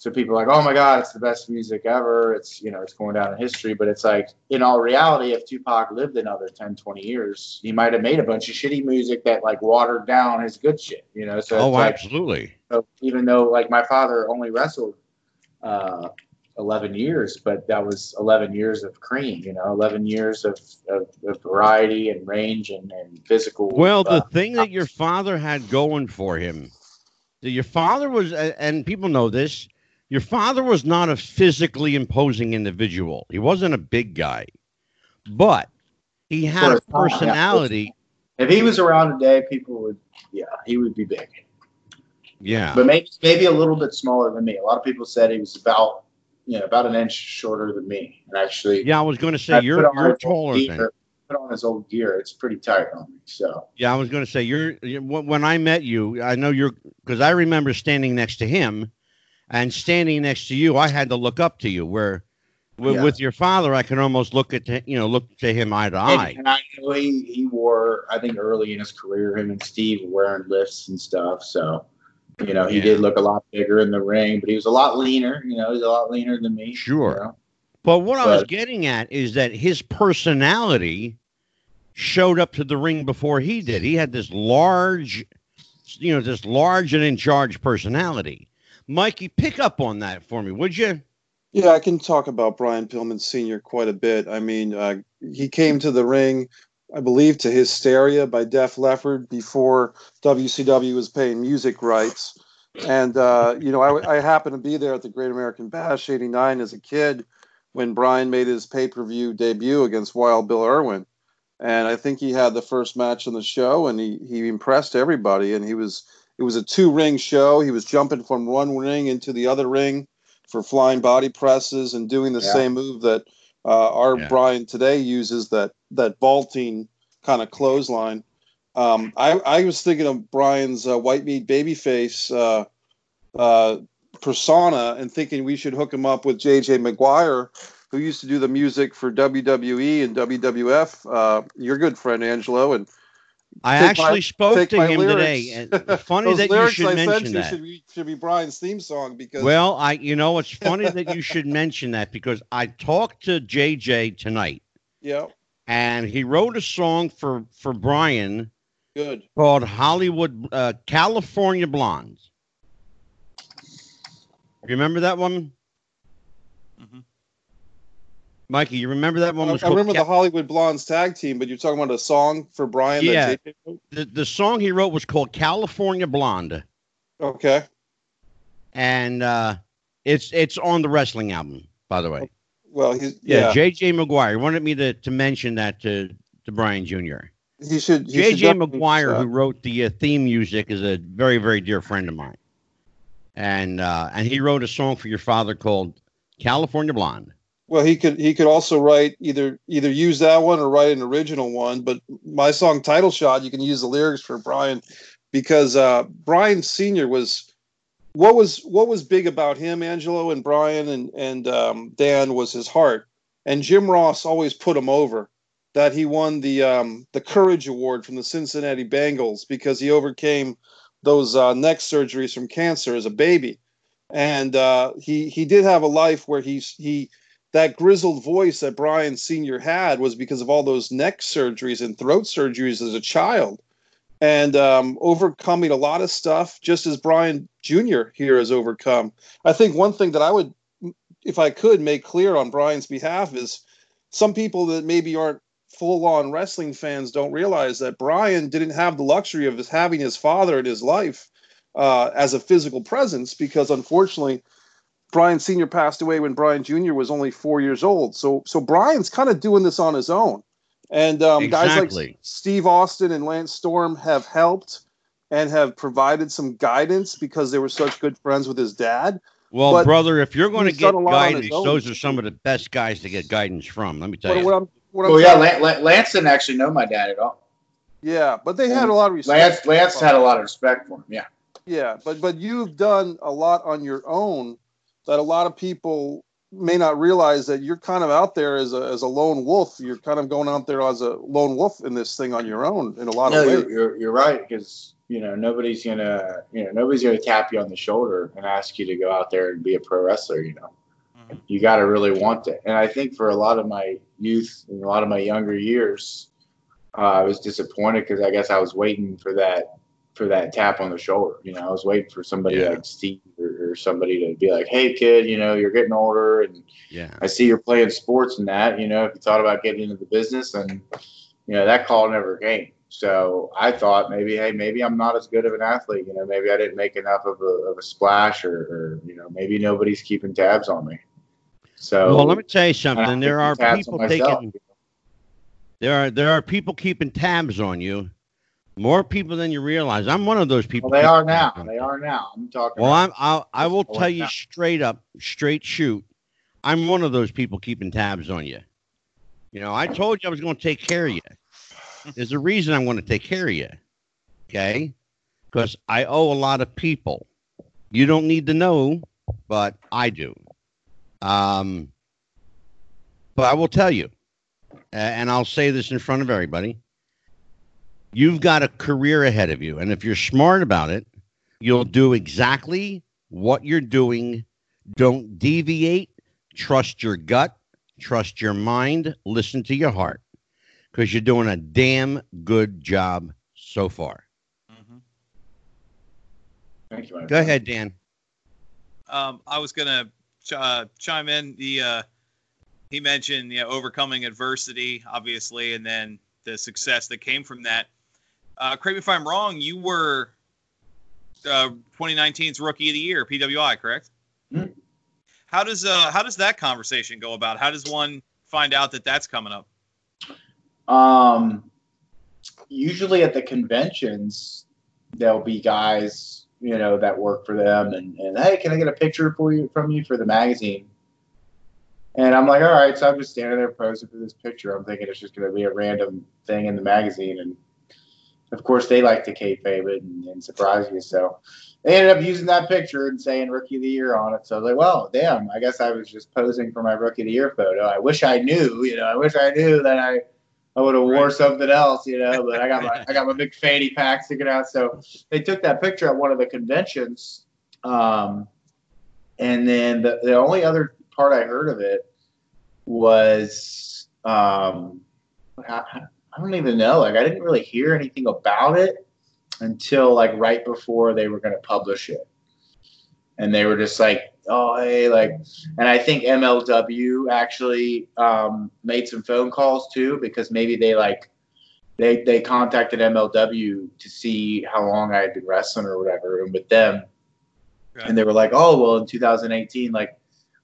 So people are like, oh my God, it's the best music ever. It's, you know, it's going down in history. But it's like, in all reality, if Tupac lived another 10, 20 years, he might have made a bunch of shitty music that like watered down his good shit, you know? So Oh, like, absolutely. so even though like my father only wrestled uh, 11 years, but that was 11 years of cream, you know, 11 years of, of, of variety and range and, and physical. Well, the uh, thing that your father had going for him, your father was, and people know this, your father was not a physically imposing individual. He wasn't a big guy, but he had a For his time, yeah. personality. if he was around today, people would, yeah, he would be big. Yeah. but maybe maybe a little bit smaller than me. A lot of people said he was about you know about an inch shorter than me. And actually, Yeah, I was going to say I you're you're taller than. Put on his old gear. It's pretty tight on me. So Yeah, I was going to say you're when I met you. I know you're because I remember standing next to him, and standing next to you, I had to look up to you. Where with, Yeah. with your father, I can almost look at you know look to him eye to eye. and I know he he wore I think early in his career him and Steve were wearing lifts and stuff. So you know he Yeah. did look a lot bigger in the ring, but he was a lot leaner. You know, he's a lot leaner than me. Sure. you know? But what I was getting at is that his personality showed up to the ring before he did. He had this large, you know, this large and in charge personality. Mikey, pick up on that for me, would you? Yeah, I can talk about Brian Pillman Sr. quite a bit. I mean, uh, he came to the ring, I believe, to Hysteria by Def Leppard before WCW was paying music rights. And, uh, you know, I, I happened to be there at the Great American Bash 89 as a kid when Brian made his pay per view debut against Wild Bill Irwin. And I think he had the first match on the show and he, he impressed everybody. And he was, it was a two ring show. He was jumping from one ring into the other ring for flying body presses and doing the Yeah. same move that uh, our Yeah. Brian today uses that that vaulting kind of clothesline. Um, I, I was thinking of Brian's uh, white meat babyface uh, uh, persona and thinking we should hook him up with JJ Maguire, who used to do the music for WWE and WWF. Uh, your good friend Angelo, and I Take my- actually spoke to him lyrics. today. And funny that you should I mention that. should be should be Brian's theme song because Well, I you know it's funny that you should mention that because I talked to JJ tonight yeah, and he wrote a song for for Brian good. called Hollywood uh, California Blondes. You remember that one? Mhm. Mikey, you remember that one I, I remember the Hollywood Blondes tag team, but you're talking about a song for Brian. Yeah. That the, the song he wrote was called California Blonde. Okay. And uh, it's it's on the wrestling album, by the way. Well, he's Yeah, yeah. JJ Maguire wanted me to, to mention that to, to Brian Jr. he should. he JJ Maguire, who wrote the uh, theme music, is a very, very dear friend of mine. And uh, and he wrote a song for your father called California Blonde. Well, he could. He could also write either either use that one or write an original one. But my song title shot, you can use the lyrics for Brian, because uh, Brian Senior was what was what was big about him, Angelo and Brian and and um, Dan was his heart, and Jim Ross always put him over. That he won the um, the Courage Award from the Cincinnati Bengals because he overcame those uh, neck surgeries from cancer as a baby, and uh, he he did have a life where he's he that grizzled voice that Brian Senior had was because of all those neck surgeries and throat surgeries as a child, and um, overcoming a lot of stuff, just as Brian Jr. here has overcome. I think one thing that I would if I could make clear on Brian's behalf, is some people that maybe aren't full on wrestling fans don't realize that Brian didn't have the luxury of having his father in his life uh, as a physical presence because unfortunately Brian Sr. passed away when Brian Jr. was only four years old. So so Brian's kind of doing this on his own. And um, Exactly. guys like Steve Austin and Lance Storm have helped and have provided some guidance because they were such good friends with his dad. Well, But brother, if you're going to get done a lot on his guidance, those are some of the best guys to get guidance from. Let me tell What, you. what I'm, what I'm Well, yeah, saying- Lan- Lan- Lance didn't actually know my dad at all. yeah, but they had a lot of respect. Lance, Lance had a lot of respect for him. Yeah. Yeah, but but you've done a lot on your own that a lot of people may not realize that you're kind of out there as a as a lone wolf. You're kind of going out there as a lone wolf in this thing on your own in a lot No, of ways. you're, you're, you're right because you know nobody's gonna you know nobody's gonna tap you on the shoulder and ask you to go out there and be a pro wrestler. You know, Mhm. you got to really want it. And I think for a lot of my youth and a lot of my younger years, uh, I was disappointed because I guess I was waiting for that for that tap on the shoulder. You know, I was waiting for somebody Yeah. like Steve or, or somebody to be like, "Hey, kid, you know, you're getting older and yeah. I see you're playing sports and that, you know, if you thought about getting into the business and, you know, that call never came. So I thought maybe, hey, maybe I'm not as good of an athlete. You know, maybe I didn't make enough of a, of a splash or, or, you know, maybe nobody's keeping tabs on me. So, Well, let me tell you something. There are people myself. taking there are there are people keeping tabs on you. More people than you realize. I'm one of those people. Well, they are now. They are now. I'm talking. Well, I'm I'll, I will tell you down. straight up, straight shoot. I'm one of those people keeping tabs on you. You know, I told you I was going to take care of you. There's a reason I'm going to take care of you. Okay? Because I owe a lot of people. You don't need to know, but I do. Um, but I will tell you, and I'll say this in front of everybody. You've got a career ahead of you, and if you're smart about it, you'll do exactly what you're doing. Don't deviate. Trust your gut. Trust your mind. Listen to your heart, because you're doing a damn good job so far. Mhm. Thank you, Go friend. ahead, Dan. Um, I was gonna ch- uh, chime in. The uh, he mentioned you know overcoming adversity, obviously, and then the success that came from that. Uh, correct me if I'm wrong. You were uh, 2019's Rookie of the Year, PWI, correct? Mhm. How does uh, how does that conversation go about? How does one find out that that's coming up? Um, usually at the conventions, there'll be guys, you know, that work for them, and, and hey, can I get a picture for you from you for the magazine? And I'm like, all right. So I'm just standing there posing for this picture. I'm thinking it's just going to be a random thing in the magazine, and of course they like to kayfabe it and, and surprise you. So they ended up using that picture and saying Rookie of the Year on it. So I was like, well, damn. I guess I was just posing for my Rookie of the Year photo. I wish I knew. You know, I wish I knew that I I would have wore something else, you know. But I got my I got my big fanny pack sticking out. So they took that picture at one of the conventions, um, and then the the only other part I heard of it was um, I, I don't even know. Like I didn't really hear anything about it until like right before they were going to publish it, and they were just like, "Oh, hey, like." And I think MLW actually um, made some phone calls too because maybe they like they they contacted MLW to see how long I had been wrestling or whatever, and with them, Okay. and they were like, "Oh, well, in 2018, like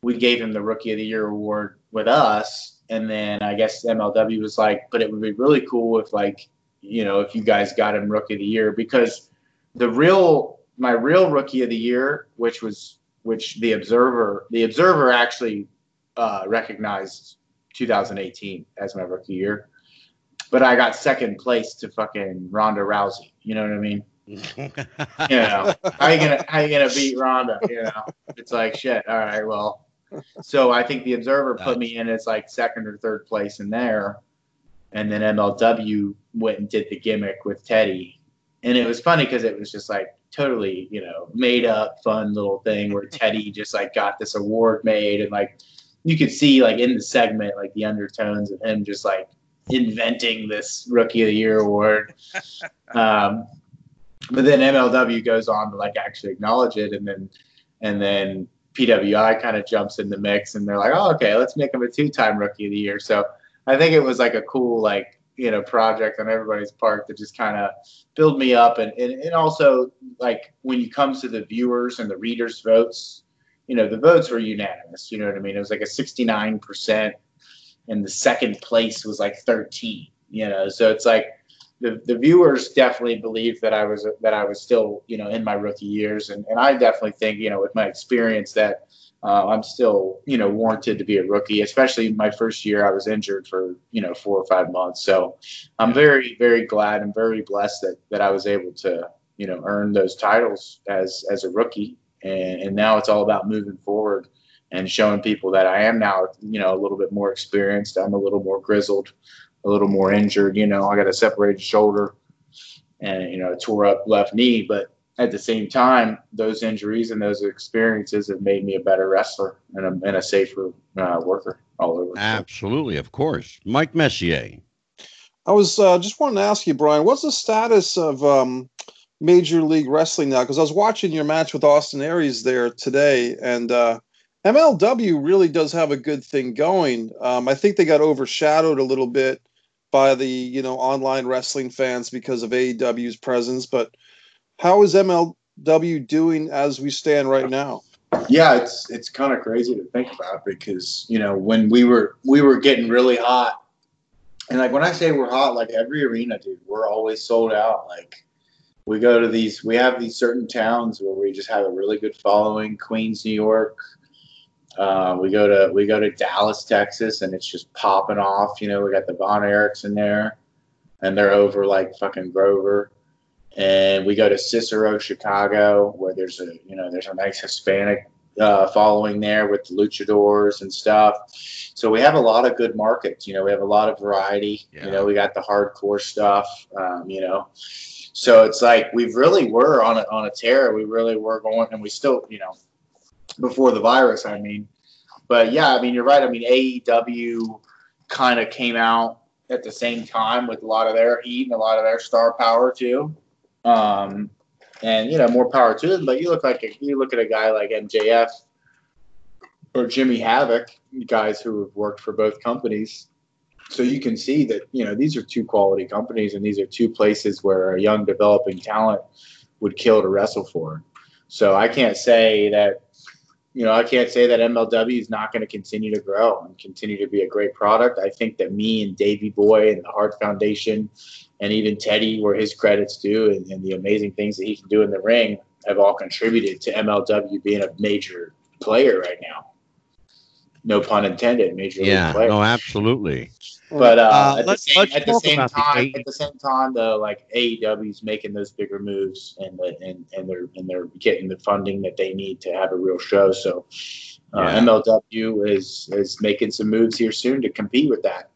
we gave him the Rookie of the Year award with us, and then I guess MLW was like, but it would be really cool if like you know if you guys got him Rookie of the Year because the real my real Rookie of the Year, which was which the Observer the Observer actually uh, recognized 2018 as my Rookie year, but I got second place to fucking Ronda Rousey. You know what I mean? You know, how you gonna how you gonna beat Ronda? You know, it's like shit. All right, well, so I think the Observer put me in as like second or third place in there, and then MLW went and did the gimmick with Teddy, and it was funny because it was just like totally you know made up fun little thing where Teddy just like got this award made and like you could see like in the segment like the undertones of him just like inventing this Rookie of the Year award. Um, but then MLW goes on to like actually acknowledge it, and then and then PWI kind of jumps in the mix, and they're like, oh, okay, let's make him a two-time Rookie of the Year. So I think it was like a cool like you know project on everybody's part to just kind of build me up, and, and and also like when you come to the viewers and the readers' votes, you know the votes were unanimous. You know what I mean? It was like a 69 percent, and the second place was like 13. You know, so it's like the, the viewers definitely believed that I was that I was still you know in my rookie years, and, and I definitely think you know with my experience that uh, I'm still you know warranted to be a rookie. Especially my first year, I was injured for you know four or five months, so I'm very very glad and very blessed that that I was able to you know earn those titles as as a rookie, and, and now it's all about moving forward and showing people that I am now you know a little bit more experienced. I'm a little more grizzled a little more injured. You know, I got a separated shoulder and you know tore up left knee, but at the same time, those injuries and those experiences have made me a better wrestler and a, and a safer uh, worker all over. Absolutely, of course. Mike Messier. I was uh, just wanting to ask you, Brian, what's the status of um, Major League Wrestling now? Because I was watching your match with Austin Aries there today, and uh, MLW really does have a good thing going. Um, I think they got overshadowed a little bit by the you know online wrestling fans because of AEW's presence. But how is MLW doing as we stand right now? Yeah, it's it's kind of crazy to think about because you know when we were we were getting really hot, and like when I say we're hot, like every arena, dude, we're always sold out. Like we go to these, we have these certain towns where we just have a really good following. Queens, New York, uh, we go to we go to Dallas, Texas, and it's just popping off. You know, we got the Von Erichs in there, and they're over like fucking Grover. And we go to Cicero, Chicago, where there's a you know there's a nice Hispanic uh, following there with the luchadors and stuff. So we have a lot of good markets. You know, we have a lot of variety. Yeah. You know, we got the hardcore stuff. Um, you know, so it's like we really were on a on a tear. We really were going, and we still you know before the virus. I mean, but yeah, I mean you're right. I mean AEW kind of came out at the same time with a lot of their heat and a lot of their star power too. Um, and you know more power to them. But you look like a, you look at a guy like MJF or Jimmy Havoc, guys who have worked for both companies. So you can see that you know these are two quality companies, and these are two places where a young developing talent would kill to wrestle for. So I can't say that you know, I can't say that MLW is not going to continue to grow and continue to be a great product. I think that me and Davey Boy and the Hart Foundation and even Teddy, where his credits due and, and, the amazing things that he can do in the ring, have all contributed to MLW being a major player right now. No pun intended, major yeah, player. no, absolutely. But uh, uh, at, the same, at the same time, the at the same time, though, like AEW's making those bigger moves, and the, and and they're and they're getting the funding that they need to have a real show. So uh, yeah. MLW is is making some moves here soon to compete with that.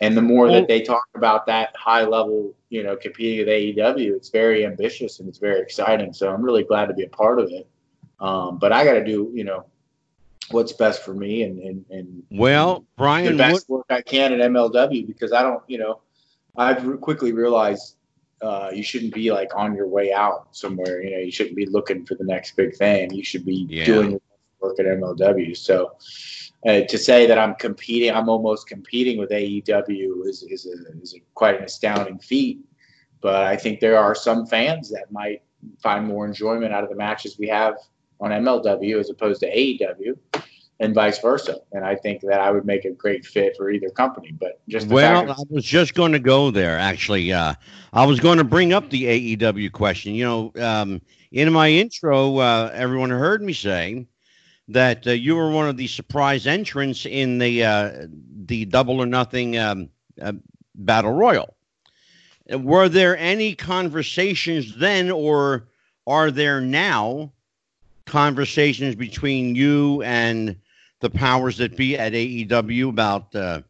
And the more that they talk about that high level, you know, competing with AEW, it's very ambitious and it's very exciting. So I'm really glad to be a part of it. Um, but I got to do, you know, what's best for me and and, and well brian the best what, work i can at mlw because i don't you know i've quickly realized uh, you shouldn't be like on your way out somewhere you know you shouldn't be looking for the next big thing. You should be yeah. doing work at mlw so uh, to say that i'm competing i'm almost competing with aew is, is, a, is a, quite an astounding feat. But i think there are some fans that might find more enjoyment out of the matches we have on MLW as opposed to AEW and vice versa. And I think that I would make a great fit for either company. But just well, I was just going to go there. Actually, uh, I was going to bring up the AEW question. You know, um, in my intro, uh, everyone heard me say that uh, you were one of the surprise entrants in the uh, the Double or Nothing um, uh, Battle Royal. Were there any conversations then, or are there now? Conversations between you and the powers that be at AEW about uh,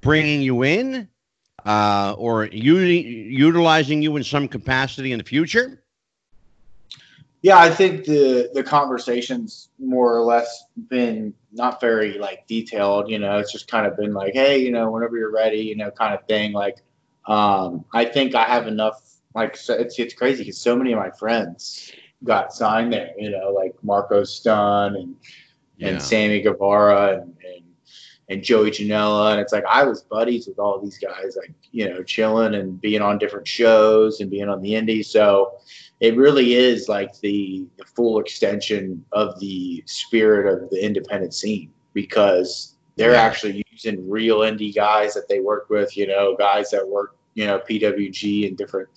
bringing you in uh, or u- utilizing you in some capacity in the future? Yeah, I think the the conversations more or less been not very like detailed. You know, it's just kind of been like, hey, you know, whenever you're ready, you know, kind of thing. Like, um, I think I have enough. Like, so it's it's crazy because so many of my friends got signed there. You know, like Marko Stunt and Yeah. and Sammy Guevara and, and and Joey Janela. And it's like I was buddies with all these guys, like, you know, chilling and being on different shows and being on the indies. So it really is like the, the full extension of the spirit of the independent scene because they're Yeah. actually using real indie guys that they work with, you know, guys that work, you know, PWG and different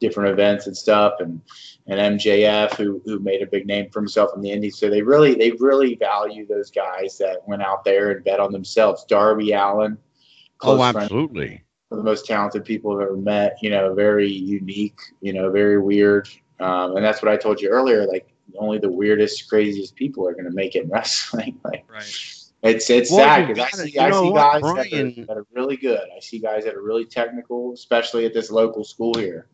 different events and stuff and and MJF who who made a big name for himself in the indies. So they really they really value those guys that went out there and bet on themselves. Darby Allin, Oh, close friend, absolutely. one of the most talented people I've ever met. You know, very unique. You know, very weird. Um, and that's what I told you earlier. Like only the weirdest, craziest people are going to make it in wrestling. like Right. It's it's Well, sad because I see I see what, guys that are, that are really good. I see guys that are really technical, especially at this local school here.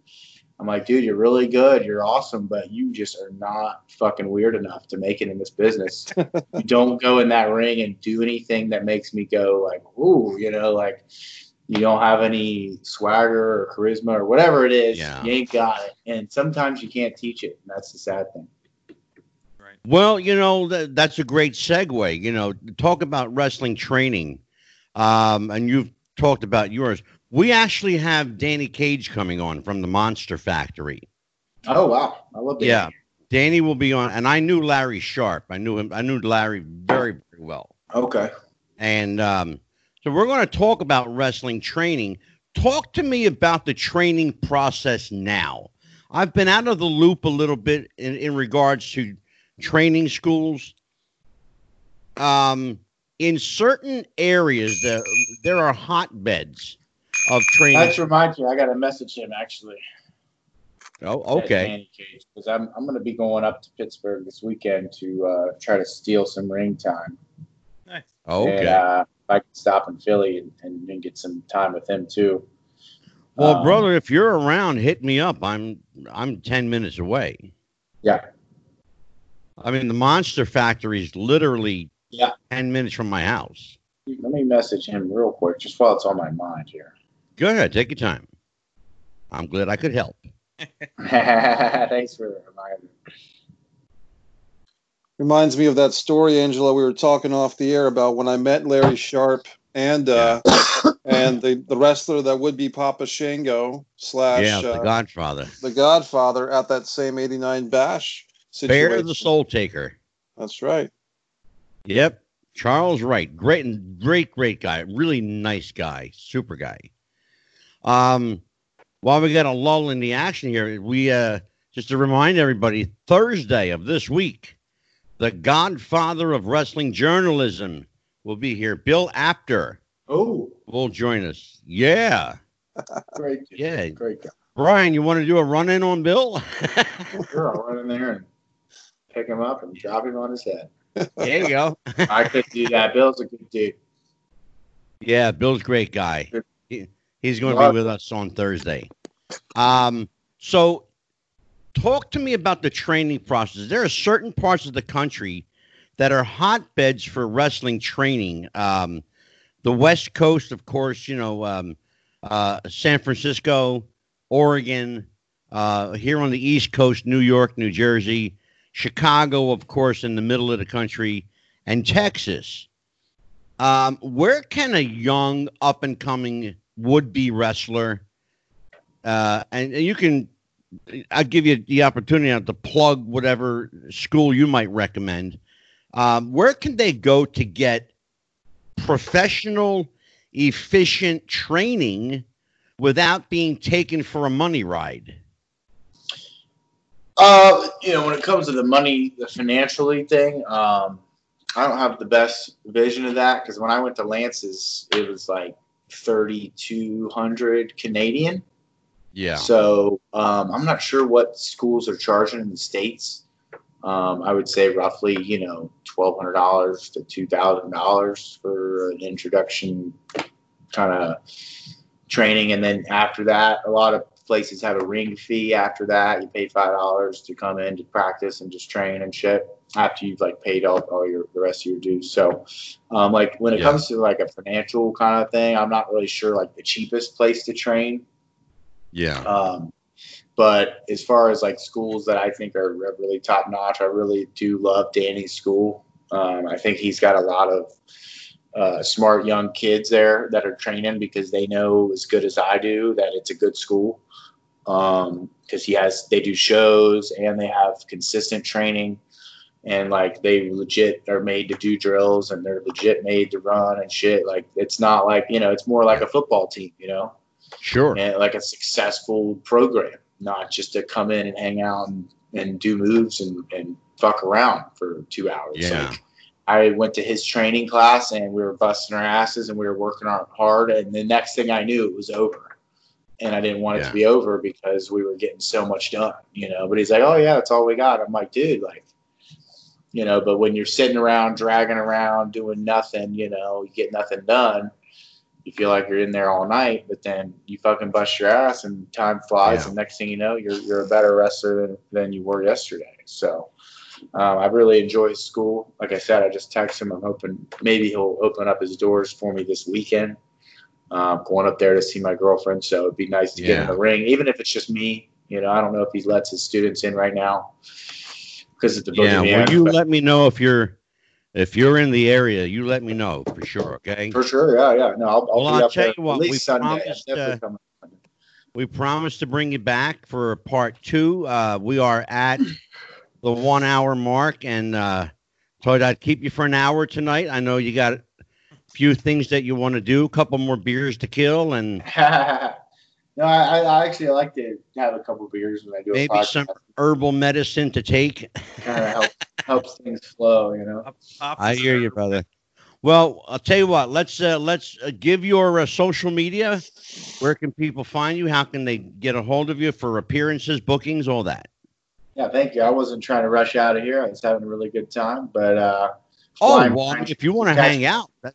I'm like, dude, you're really good, you're awesome, but you just are not fucking weird enough to make it in this business. you don't go in that ring and do anything that makes me go like, ooh, you know, like you don't have any swagger or charisma or whatever it is. Yeah. You ain't got it, and sometimes you can't teach it, and that's the sad thing. Well, you know, that, that's a great segue. You know, talk about wrestling training. Um, and you've talked about yours. We actually have Danny Cage coming on from the Monster Factory. Oh wow, I love that. Yeah. Danny will be on, and I knew Larry Sharpe. I knew him. I knew Larry very, very well. Okay. And um, so we're going to talk about wrestling training. Talk to me about the training process now. I've been out of the loop a little bit in, in regards to training schools. Um, in certain areas, there, there are hotbeds of training. Let's remind you, I got to message him actually. oh, okay. Because I'm I'm going to be going up to Pittsburgh this weekend to uh, try to steal some ring time. Nice. Okay. And, uh, if I can stop in Philly and, and, and get some time with him too. well, Um, brother, if you're around, hit me up. I'm I'm ten minutes away. Yeah. I mean, the Monster Factory is literally Yeah. 10 minutes from my house. Let me message him real quick, just while it's on my mind here. Go ahead, take your time. I'm glad I could help. Thanks for the reminder. Reminds me of that story, Angelo. We were talking off the air about when I met Larry Sharpe and uh, and the, the wrestler that would be Papa Shango slash yeah, the uh, Godfather. the Godfather at that same '89 Bash situation. Bear the Soul Taker. That's right. Yep. Charles Wright. Great and great, great guy. Really nice guy. Super guy. Um, while we got a lull in the action here, we uh just to remind everybody, Thursday of this week, the Godfather of wrestling journalism will be here. Bill Apter Oh, will join us. Yeah. great. Yeah. Great guy. Brian, you want to do a run in on Bill? Sure, I'll run in there and pick him up and drop him on his head. there you go. I could do that. Bill's a good dude. Yeah, Bill's a great guy. He, he's going to be with us on Thursday. Um, so, talk to me about the training process. There are certain parts of the country that are hotbeds for wrestling training. Um, the West Coast, of course, you know, um, uh, San Francisco, Oregon, uh, here on the East Coast, New York, New Jersey, Chicago, of course, in the middle of the country, and Texas. Um, where can a young, up and coming would be wrestler, uh, and, you can, I'll give you the opportunity to plug whatever school you might recommend. Um, where can they go to get professional, efficient training without being taken for a money ride? Uh, you know, when it comes to the money, the financially thing, um, I don't have the best vision of that because when I went to Lance's, it was like thirty two hundred Canadian. Yeah. So um, I'm not sure what schools are charging in the states. Um, I would say roughly, you know, twelve hundred dollars to two thousand dollars for an introduction kind of training, and then after that, a lot of places have a ring fee. After that, you pay five dollars to come in to practice and just train and shit. After you've like paid all, all your the rest of your dues. So, um, like when it Yeah. comes to like a financial kind of thing, I'm not really sure like the cheapest place to train. Yeah. Um, but as far as like schools that I think are really top notch, I really do love Danny's school. Um, I think he's got a lot of uh, smart young kids there that are training because they know as good as I do that it's a good school. Because um, he has, they do shows and they have consistent training, and like they legit are made to do drills and they're legit made to run and shit. Like it's not like you know, it's more like a football team, you know. Sure. And like a successful program, not just to come in and hang out and, and do moves and, and fuck around for two hours. Yeah. Like, I went to his training class and we were busting our asses and we were working our hard. And the next thing I knew, it was over. And I didn't want it Yeah. to be over because we were getting so much done, you know. But he's like, oh, yeah, that's all we got. I'm like, dude, like, you know, but when you're sitting around, dragging around, doing nothing, you know, you get nothing done, you feel like you're in there all night, but then you fucking bust your ass and time flies. Yeah. And next thing you know, you're, you're a better wrestler than, than you were yesterday. So, um, I really enjoy school. Like I said, I just text him. I'm hoping maybe he'll open up his doors for me this weekend. Um, going up there to see my girlfriend, so it'd be nice to get in Yeah. the ring, even if it's just me. You know, I don't know if he lets his students in right now because it's the Yeah. Well, you but let me know if you're if you're in the area. You let me know for sure. Okay. for sure. Yeah, yeah. No, I'll, I'll Well, be I'll up tell there you what, at we least Sunday. I'm promised, uh. We promised to bring you back for part two. Uh, we are at the one hour mark, and uh, thought I'd keep you for an hour tonight. I know you got a few things that you want to do, a couple more beers to kill, and no, I, I actually like to have a couple beers when I do a maybe podcast. some herbal medicine to take. help, helps things flow, you know. I hear you, brother. Well, I'll tell you what. Let's uh, let's uh, give your uh, social media. Where can people find you? How can they get a hold of you for appearances, bookings, all that? Yeah, thank you. I wasn't trying to rush out of here. I was having a really good time, but uh, Oh, well, if you want to hang out. That,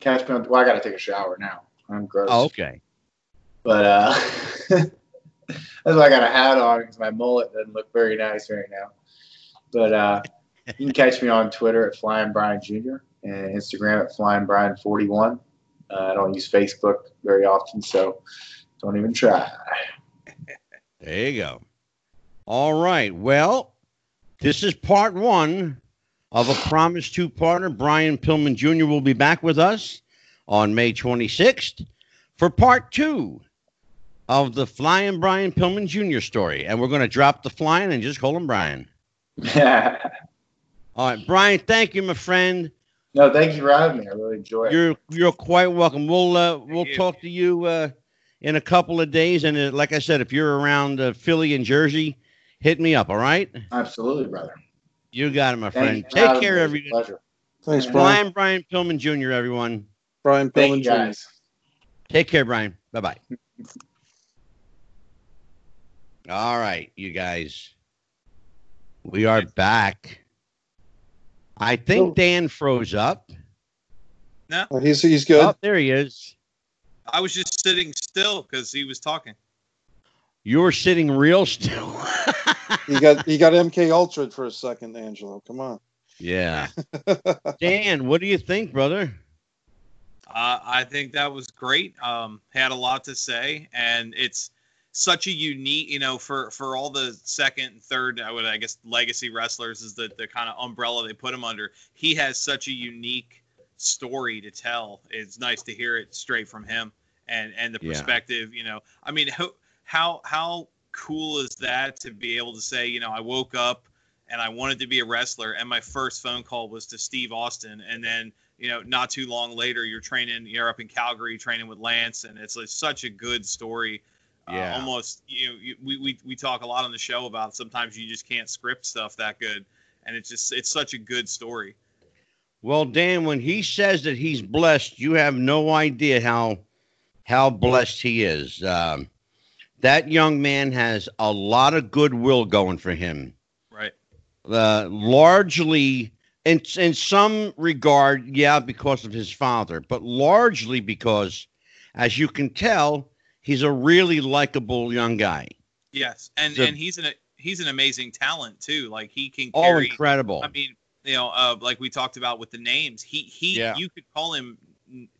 catch me on. Well, I got to take a shower now. I'm gross. oh, okay. But uh, that's why I got a hat on because my mullet doesn't look very nice right now. But uh, you can catch me on Twitter at Flying Brian Jr. and Instagram at Flying Brian 41. Uh, I don't use Facebook very often, so don't even try. There you go. All right. Well, this is part one of a promised two partner. Brian Pillman Jr. will be back with us on May 26th for part two of the Flying Brian Pillman Jr. story. And we're going to drop the flying and just call him Brian. no, All right, Brian, thank you, my friend. No, thank you for having me. I really enjoy it. You're you're quite welcome. We'll uh, we'll you. talk to you uh, in a couple of days. And uh, like I said, if you're around uh, Philly and Jersey, hit me up. All right. Absolutely, brother. You got it, my Thank friend. you Take care, me. It was everyone. Pleasure. Thanks, Yeah. Brian. Brian Brian Pillman Jr. Everyone, Brian Pillman Jr. take care, Brian. Bye bye. All right, you guys, we are back. I think Oh. Dan froze up. No, oh, he's he's good. Oh, there he is. I was just sitting still because he was talking. You were sitting real still. He got he got MK Ultra for a second, Angelo. Come on. yeah. Dan, what do you think, brother? Uh, I think that was great. Um, had a lot to say, and it's such a unique, you know, for for all the second and third, I would, I guess, legacy wrestlers is the the kind of umbrella they put him under. He has such a unique story to tell. It's nice to hear it straight from him and and the Yeah. perspective. You know, I mean, how how how cool is that to be able to say, you know, I woke up and I wanted to be a wrestler, and my first phone call was to Steve Austin, and then you know, not too long later, you're training, you're up in Calgary training with Lance, and it's such a good story. Yeah. Uh, almost, you know, you, we, we, we talk a lot on the show about sometimes you just can't script stuff that good. And it's just, it's such a good story. Well, Dan, when he says that he's blessed, you have no idea how how blessed he is. Um, that young man has a lot of goodwill going for him. Right. Uh, largely, in in some regard, yeah, because of his father, but largely because, as you can tell, he's a really likable young guy. Yes. And, The- and he's an, he's an amazing talent too. Like he can Oh, incredible! I mean, you know, uh, like we talked about with the names, he he Yeah. you could call him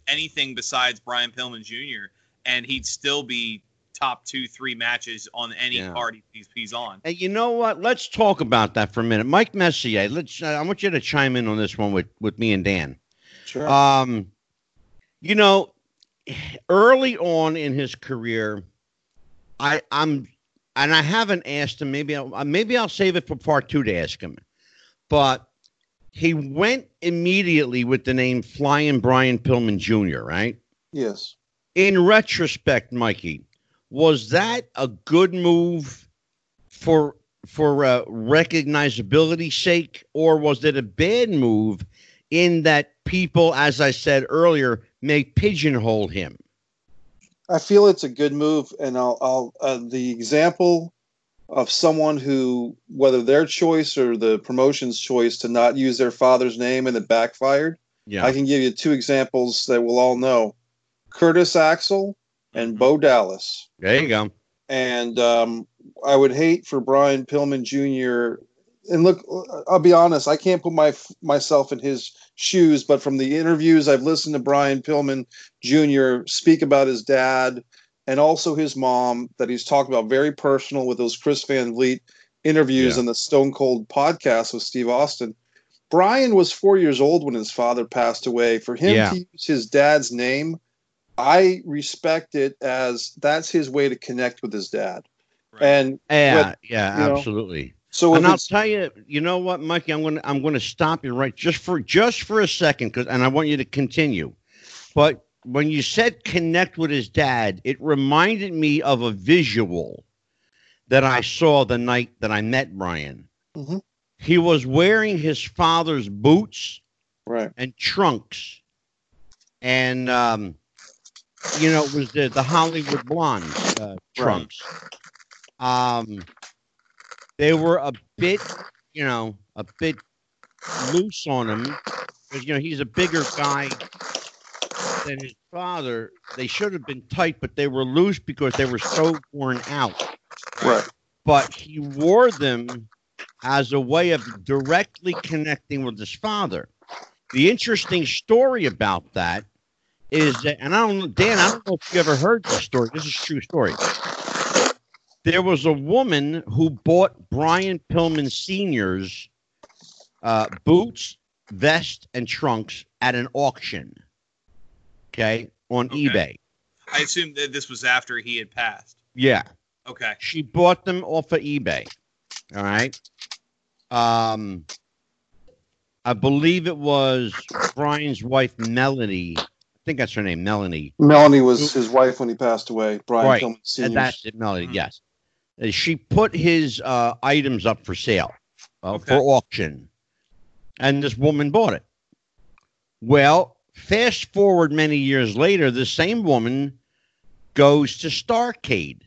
anything besides Brian Pillman Jr. and he'd still be top two, three matches on any Yeah. card he's, he's on. And you know what? Let's talk about that for a minute. Mike Messier, let's. Uh, I want you to chime in on this one with with me and Dan. Sure. Um, you know, early on in his career, I I'm and I haven't asked him. Maybe I'll, uh, maybe I'll save it for part two to ask him. But he went immediately with the name Flying Brian Pillman Jr. Right? yes. In retrospect, Mikey, was that a good move for for uh, recognizability sake, or was it a bad move in that people, as I said earlier, may pigeonhole him? I feel it's a good move, and I'll, I'll uh, the example of someone who, whether their choice or the promotion's choice to not use their father's name and it backfired. Yeah, I can give you two examples that we'll all know: Curtis Axel and Bo Dallas. there you go. And um, I would hate for Brian Pillman Jr. And look, I'll be honest, I can't put my myself in his shoes, but from the interviews I've listened to Brian Pillman Jr. speak about his dad and also his mom, that he's talked about very personal with those Chris Van Vliet interviews Yeah. and the Stone Cold podcast with Steve Austin. Brian was four years old when his father passed away. For him Yeah. to use his dad's name, I respect it as that's his way to connect with his dad. Right. And Yeah, yeah, you know, absolutely. so if and I'll tell you, you know what, Mikey, I'm gonna I'm gonna stop you right just for just for a second, because and I want you to continue. But when you said connect with his dad, it reminded me of a visual that I saw the night that I met Brian. Mhm. He was wearing his father's boots right, and trunks, and um, you know, it was the the Hollywood blonde uh, trunks. Um, they were a bit, you know, a bit loose on him because you know he's a bigger guy than his father. They should have been tight, but they were loose because they were so worn out. right, But he wore them as a way of directly connecting with his father. The interesting story about that is that, and I don't Dan, I don't know if you ever heard this story. This is a true story. There was a woman who bought Brian Pillman Sr.'s uh, boots, vest, and trunks at an auction. Okay, on Okay. eBay. I assume that this was after he had passed. Yeah. Okay. She bought them off of eBay. All right. Um, I believe it was Brian's wife, Melanie. I think that's her name, Melanie. Melanie was his wife when he passed away. Brian Right. Pillman Sr. And that's it, Melanie. Mhm. Yes. She put his uh, items up for sale uh, Okay. for auction, and this woman bought it. Well, fast forward many years later, the same woman goes to Starcade.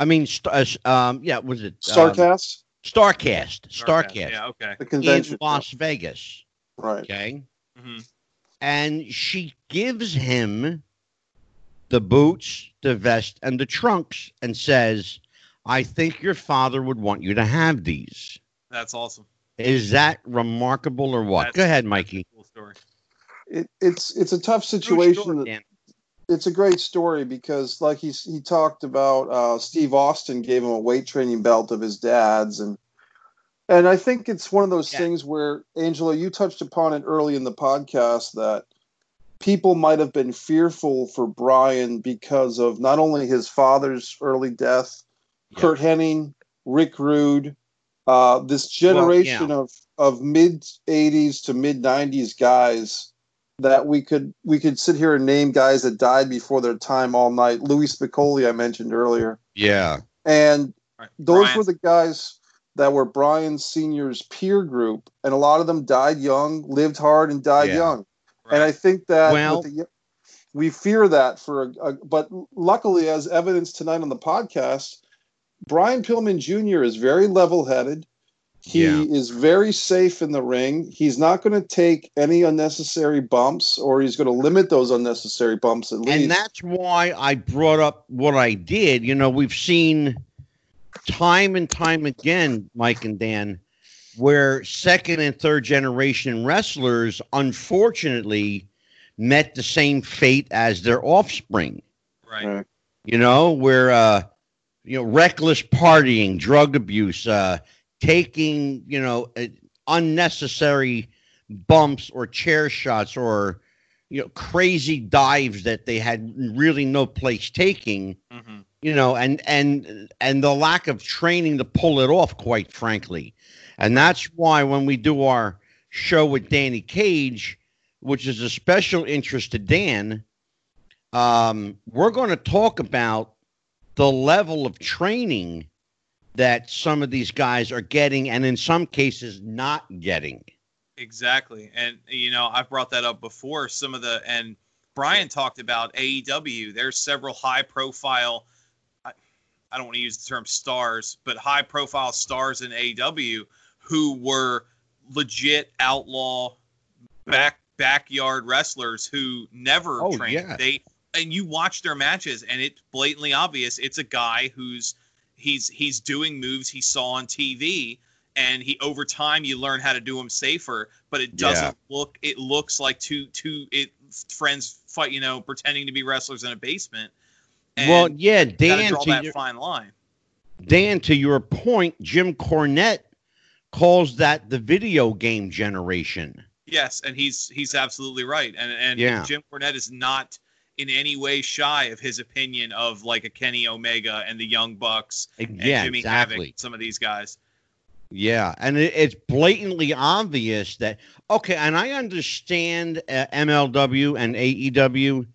I mean, st- uh, um, yeah, was it um, Starcast, Starcast? Starcast Yeah. Okay. the in. Las Vegas. right. Okay, hmm and she gives him the boots, the vest, and the trunks, and says, "I think your father would want you to have these." That's awesome. Is that remarkable or what? That's- Go ahead, Mikey. Cool story. It, it's it's a tough situation. story, that- it's a great story because like he's he talked about uh, Steve Austin gave him a weight training belt of his dad's and and I think it's one of those Yeah. things where Angelo you touched upon it early in the podcast that people might have been fearful for Brian because of not only his father's early death Yeah. Curt Hennig Rick Rude uh, this generation of of mid 80s to mid 90s guys that we could we could sit here and name guys that died before their time all night. Louie Spicolli, I mentioned earlier, Yeah, and those Brian- were the guys that were Brian Senior's peer group, and a lot of them died young, lived hard, and died Yeah. young. Right. And I think that Well- the, we fear that for a, a, but luckily, as evidence tonight on the podcast, Brian Pillman Jr. is very level-headed. He Yeah. is very safe in the ring. He's not going to take any unnecessary bumps, or he's going to limit those unnecessary bumps at least. and that's why I brought up what I did. You know, we've seen time and time again, Mike and Dan, where second and third generation wrestlers unfortunately met the same fate as their offspring. right. Right. You know, where uh, you know reckless partying, drug abuse, uh, taking you know uh, unnecessary bumps or chair shots or you know crazy dives that they had really no place taking Mm-hmm. You know and and and the lack of training to pull it off quite frankly and that's why when we do our show with danny cage which is a special interest to dan um, we're going to talk about the level of training that some of these guys are getting and in some cases not getting Exactly. And you know, I've brought that up before. Some of the and Brian talked about AEW. There's several high profile I, I don't want to use the term stars, but high profile stars in AEW who were legit outlaw back backyard wrestlers who never Oh, trained. yeah. They and you watch their matches and it's blatantly obvious it's a guy who's he's he's doing moves he saw on TV and he over time you learn how to do them safer but it doesn't look it looks like two two it friends fight you know pretending to be wrestlers in a basement and well yeah dan draw to that your, fine line Dan, to your point, Jim Cornette calls that the video game generation. yes and he's he's absolutely right and and Yeah. Jim Cornette is not in any way shy of his opinion of like a Kenny Omega and the Young Bucks and yeah, Jimmy exactly. Havoc some of these guys Yeah, and it, it's blatantly obvious that okay, and I understand uh, MLW and AEW,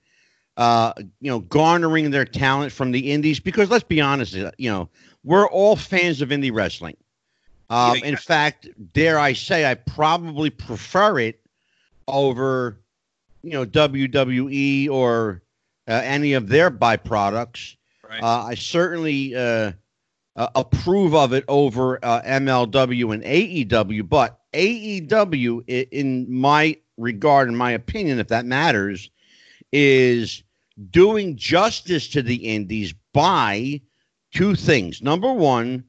uh, you know, garnering their talent from the indies because let's be honest, uh, you know, we're all fans of indie wrestling. Um, Yeah, in fact, dare I say, I probably prefer it over, you know, WWE or uh, any of their byproducts. right Uh, I certainly uh, uh, approve of it over uh, MLW and AEW, but AEW, in my regard, in my opinion, if that matters, is doing justice to the indies by two things. Number one,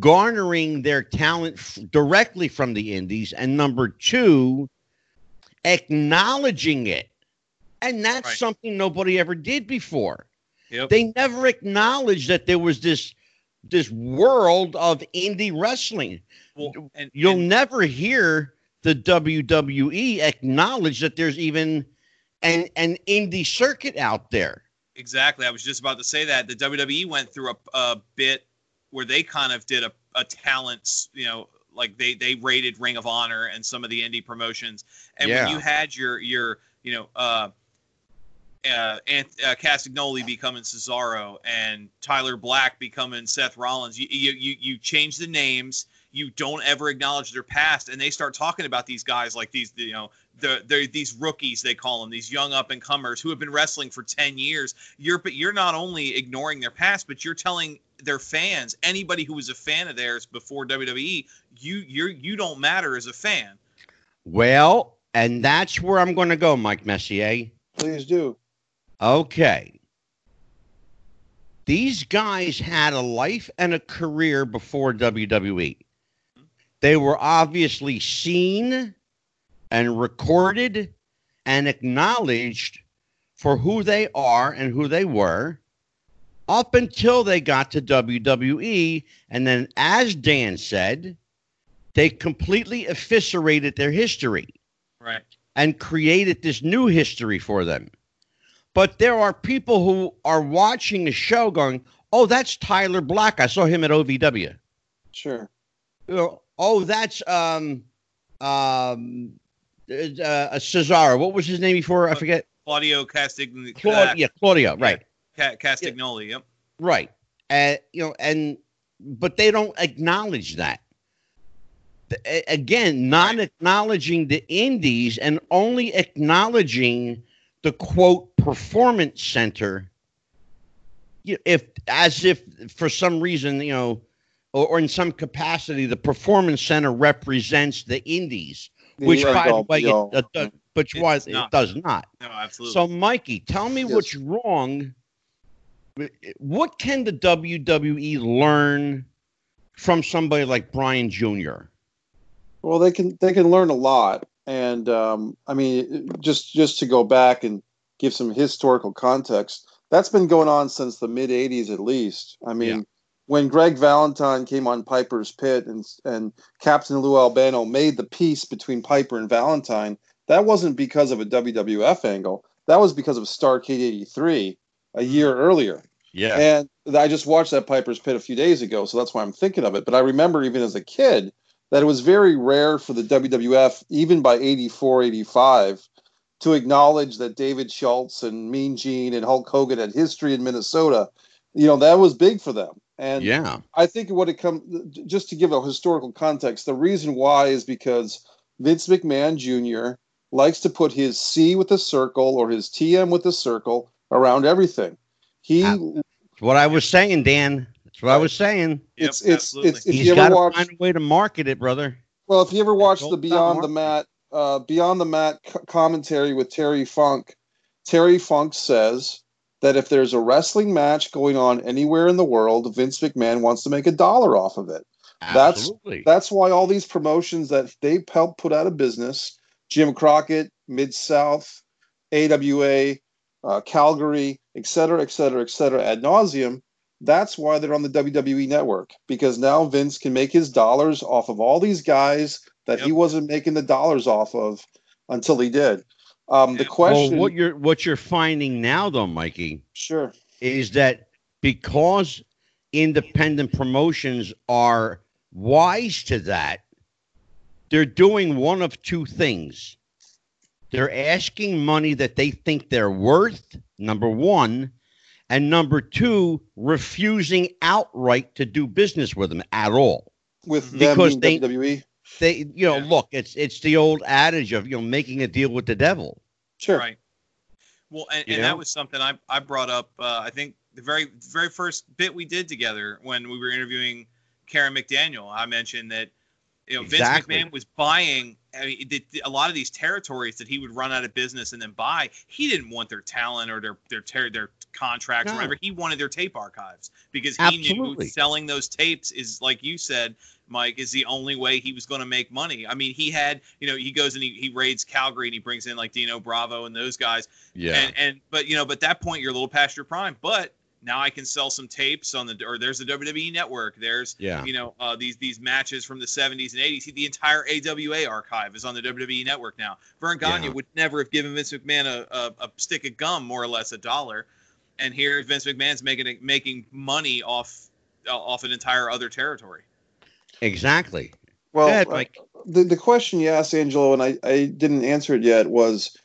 garnering their talent f- directly from the indies, and number two, acknowledging it. And that's Right. something nobody ever did before yep they never acknowledged that there was this this world of indie wrestling. well, and, You'll and- never hear the WWE acknowledge that there's even an an indie circuit out there. Exactly. I was just about to say that the WWE went through a, a bit where they kind of did a, a talents, you know, like they they rated Ring of Honor and some of the indie promotions. And Yeah. when you had your your you know uh, uh, Ant- uh, Castagnoli becoming Cesaro and Tyler Black becoming Seth Rollins, you, you you you change the names. You don't ever acknowledge their past, and they start talking about these guys like these, you know, the they're these rookies they call them, these young up and comers who have been wrestling for ten years. You're but you're not only ignoring their past, but you're telling their fans, anybody who was a fan of theirs before WWE, you you're you don't matter as a fan. Well, and that's where I'm going to go, Mike Messier. Please do. Okay. These guys had a life and a career before WWE. They were obviously seen and recorded and acknowledged for who they are and who they were up until they got to WWE. And then, as Dan said, they completely eviscerated their history Right. and created this new history for them. But there are people who are watching the show going, "Oh, that's Tyler Black. I saw him at OVW." Sure. You know, oh, that's um um uh, Cesaro. What was his name before? I forget. Claudio Castagn- Claudio. Yeah, Claudio. Right. Ca- Castagnoli. Yep. Right. Uh, you know, and but they don't acknowledge that. Again, not acknowledging the indies and only acknowledging the quote performance center. You- If as if for some reason, you know, or, or in some capacity, the performance center represents the indies, The which, end by the way, be it, it, which It's was it does not. No, absolutely. So, Mikey, tell me Yes. what's wrong. What can the WWE learn from somebody like Brian Jr.? Well, they can they can learn a lot, and um, I mean, just just to go back and give some historical context, that's been going on since the mid 80s at least. I mean, Yeah. When Greg Valentine came on Piper's Pit and and Captain Lou Albano made the peace between Piper and Valentine, that wasn't because of a WWF angle. That was because of Starcade 83 a mm-hmm. year earlier. Yeah. And I just watched that Piper's Pit a few days ago, so that's why I'm thinking of it. But I remember even as a kid that it was very rare for the WWF, even by 84, 85, to acknowledge that David Schultz and Mean Gene and Hulk Hogan had history in Minnesota. You know, that was big for them. And yeah. I think what it comes just to give a historical context, the reason why is because Vince McMahon Jr. likes to put his C with a circle or his TM with a circle around everything. He That's what I was saying, Dan. That's what I was saying. Yep, it's it's absolutely. it's if He's you got ever to watch find a way to market it, brother. well if you ever watch the Beyond the Mat uh, Beyond the Mat c- commentary with Terry Funk, Terry Funk says that if there's a wrestling match going on anywhere in the world, Vince McMahon wants to make a dollar off of it. That's- Absolutely. That's why all these promotions that they helped put out of business, Jim Crockett, Mid South, AWA, uh, Calgary, et cetera, et cetera, et cetera, ad nauseum. That's why they're on the WWE network because now Vince can make his dollars off of all these guys that he wasn't making the dollars off of until he did. Um, the question, well, what you're what you're finding now, though, Mikey, sure, is that because independent promotions are wise to that, they're doing one of two things. They're asking money that they think they're worth, number one, and number two, refusing outright to do business with them at all. with them Because being they- WWE, They, you know, Yeah. look, it's it's the old adage of you know making a deal with the devil. sure, Right. Well, and, and that was something I, I brought up. Uh, I think the very very first bit we did together when we were interviewing Karen McDaniel, I mentioned that you know Exactly. Vince McMahon was buying I mean, the, the- a lot of these territories that he would run out of business and then buy. He didn't want their talent or their their ter- their contracts No. or whatever. He wanted their tape archives because he Absolutely. knew selling those tapes is like you said. Mike is the only way he was going to make money. I mean, he had, you know, he goes and he, he raids Calgary and he brings in like Dino Bravo and those guys. Yeah. And, and but you know, but that point you're a little past your prime. But now I can sell some tapes on the or there's the WWE network. There's yeah. you know uh, these these matches from the 70s and 80s. The entire AWA archive is on the WWE network now. Verne Gagne Yeah. would never have given Vince McMahon a, a, a stick of gum, more or less a dollar. And here Vince McMahon's making making money off uh, off an entire other territory. Exactly. well, ahead, uh, the, the question you asked Angelo and I, I didn't answer it yet was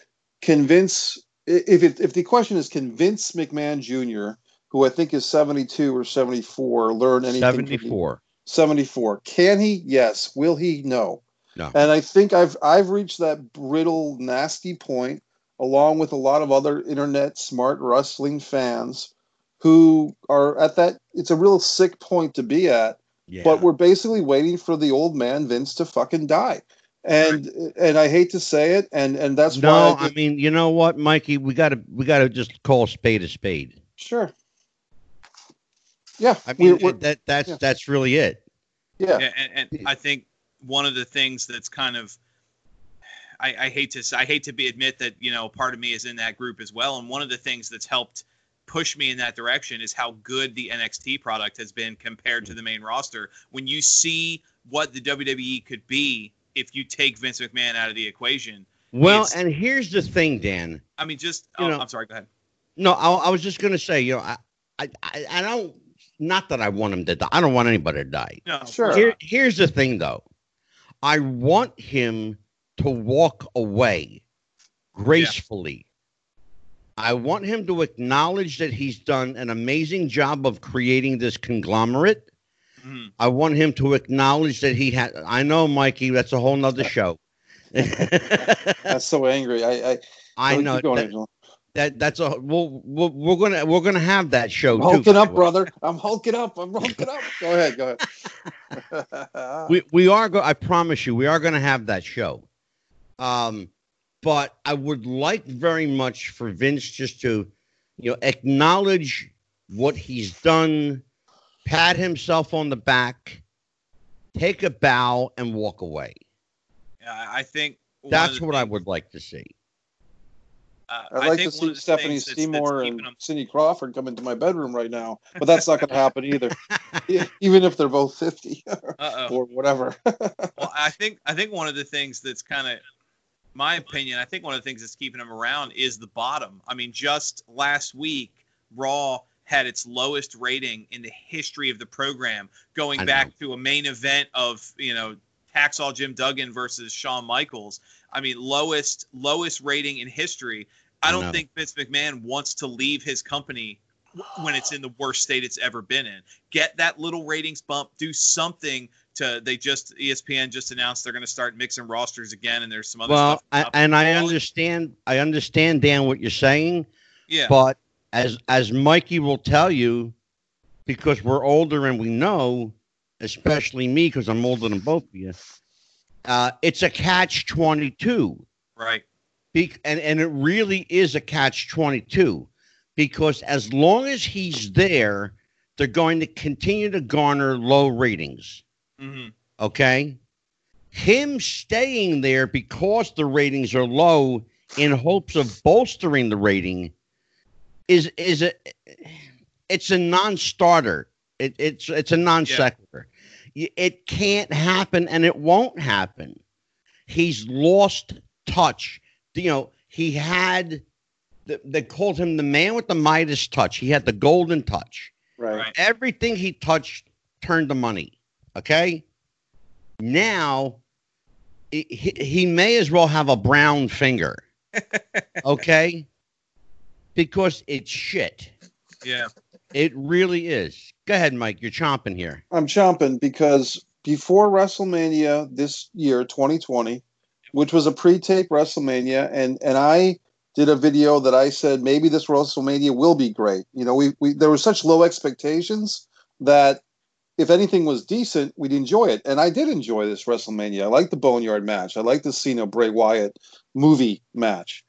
convince if it, if the question is convince McMahon Jr. who I think is 72 or 74 learn anything from 74. 74 can he yes will he no No. and I think I've I've reached that brittle nasty point along with a lot of other internet smart wrestling fans who are at that it's a real sick point to be at Yeah. but we're basically waiting for the old man Vince to fucking die. And and I hate to say it, and and that's no, why I mean, you know what, Mikey? We gotta we gotta just call a spade a spade. sure. Yeah, I mean, we're- we're- that that's yeah. that's really it. yeah, Yeah, and, and I think one of the things that's kind of I, I hate to say, I hate to be admit that you know part of me is in that group as well, and one of the things that's helped push me in that direction is how good the NXT product has been compared to the main roster. When you see what the WWE could be if you take Vince McMahon out of the equation, Well, and here's the thing, Dan. I mean, just You oh, know- I'm sorry, go ahead. No, I, I was just gonna say, you know, I, I, I, I don't. Not that I want him to die. I don't want anybody to die. No, Sure. Here, here's the thing, though. I want him to walk away gracefully. I want him to acknowledge that he's done an amazing job of creating this conglomerate. Mhm. I want him to acknowledge that he had. I know, Mikey, that's a whole nother show. that's so angry. I I, I know going, that, that that's a we'll, we're, we're gonna we're gonna have that show. I'm hulking by up, brother. I'm hulking up. I'm hulking up. Go ahead. Go ahead. we we are go I promise you we are going to have that show. Um but I would like very much for Vince just to you know acknowledge what he's done, pat himself on the back, take a bow and walk away. Yeah, I I think That's the what I would like to see. Uh, I'd I like think to see Stephanie things that's- that's Seymour and them- Cindy Crawford come into my bedroom right now, but that's not going to happen either. Even if they're both fifty or whatever. well, I think I think one of the things that's kind of my opinion. I think one of the things that's keeping him around is the bottom. I mean, just last week, Raw had its lowest rating in the history of the program, going back to a main event of you know Hacksaw Jim Duggan versus Shawn Michaels. I mean, lowest lowest rating in history. I I don't know. think Vince McMahon wants to leave his company when it's in the worst state it's ever been in. Get that little ratings bump. Do something to. They just ESPN just announced they're going to start mixing rosters again, and there's some other well. I, and I understand. I understand, Dan, what you're saying. Yeah. But as as Mikey will tell you, because we're older and we know, especially me, because I'm older than both of you, uh, it's a catch twenty two. right. Be- and, and it really is a catch 22 because as long as he's there, they're going to continue to garner low ratings. hmm Okay. Him staying there because the ratings are low in hopes of bolstering the rating is is a it's a non-starter. It, it's it's a non sequitur. It can't happen and it won't happen. He's lost touch you know, he had, they called him the man with the Midas touch. He had the golden touch. right. Right. Everything he touched turned to money. Okay. Now, he, he he may as well have a brown finger. Okay. Because it's shit. Yeah. It really is. Go ahead, Mike. You're chomping here. I'm chomping because before WrestleMania this year, 2020, which was a pre-tape WrestleMania, and and I did a video that I said maybe this WrestleMania will be great. You know, we, we there were such low expectations that if anything was decent, we'd enjoy it, and I did enjoy this WrestleMania. I like the Boneyard match. I like the Cena Bray Wyatt movie match,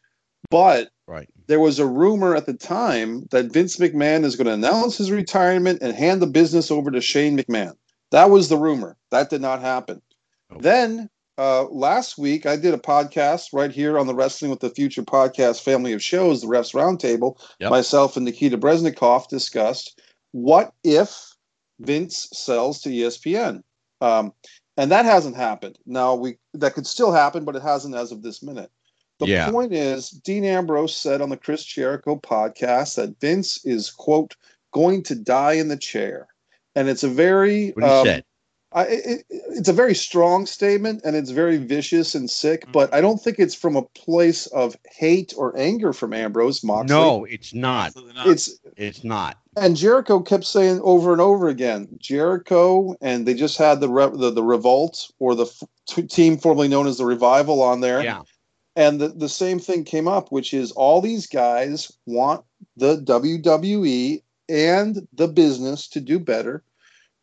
but Right. there was a rumor at the time that Vince McMahon is going to announce his retirement and hand the business over to Shane McMahon. That was the rumor. That did not happen. Nope. Then uh, last week, I did a podcast right here on the Wrestling with the Future podcast family of shows, the Refs Roundtable. Yep. Myself and Nikita Breznikov discussed what if Vince sells to ESPN. Um, and that hasn't happened. Now we that could still happen, but it hasn't as of this minute. The Yeah. point is, Dean Ambrose said on the Chris Jericho podcast that Vince is quote going to die in the chair, and it's a very um. I, it, it's a very strong statement and it's very vicious and sick, but mm-hmm. I don't think it's from a place of hate or anger from Ambrose Moxley. No, it's not. Not. it's It's not. and Jericho kept saying over and over again, Jericho, and they just had the re- the, the Revolt or the f- t- team formerly known as the Revival on there, Yeah. and the, the same thing came up, which is all these guys want the WWE and the business to do better.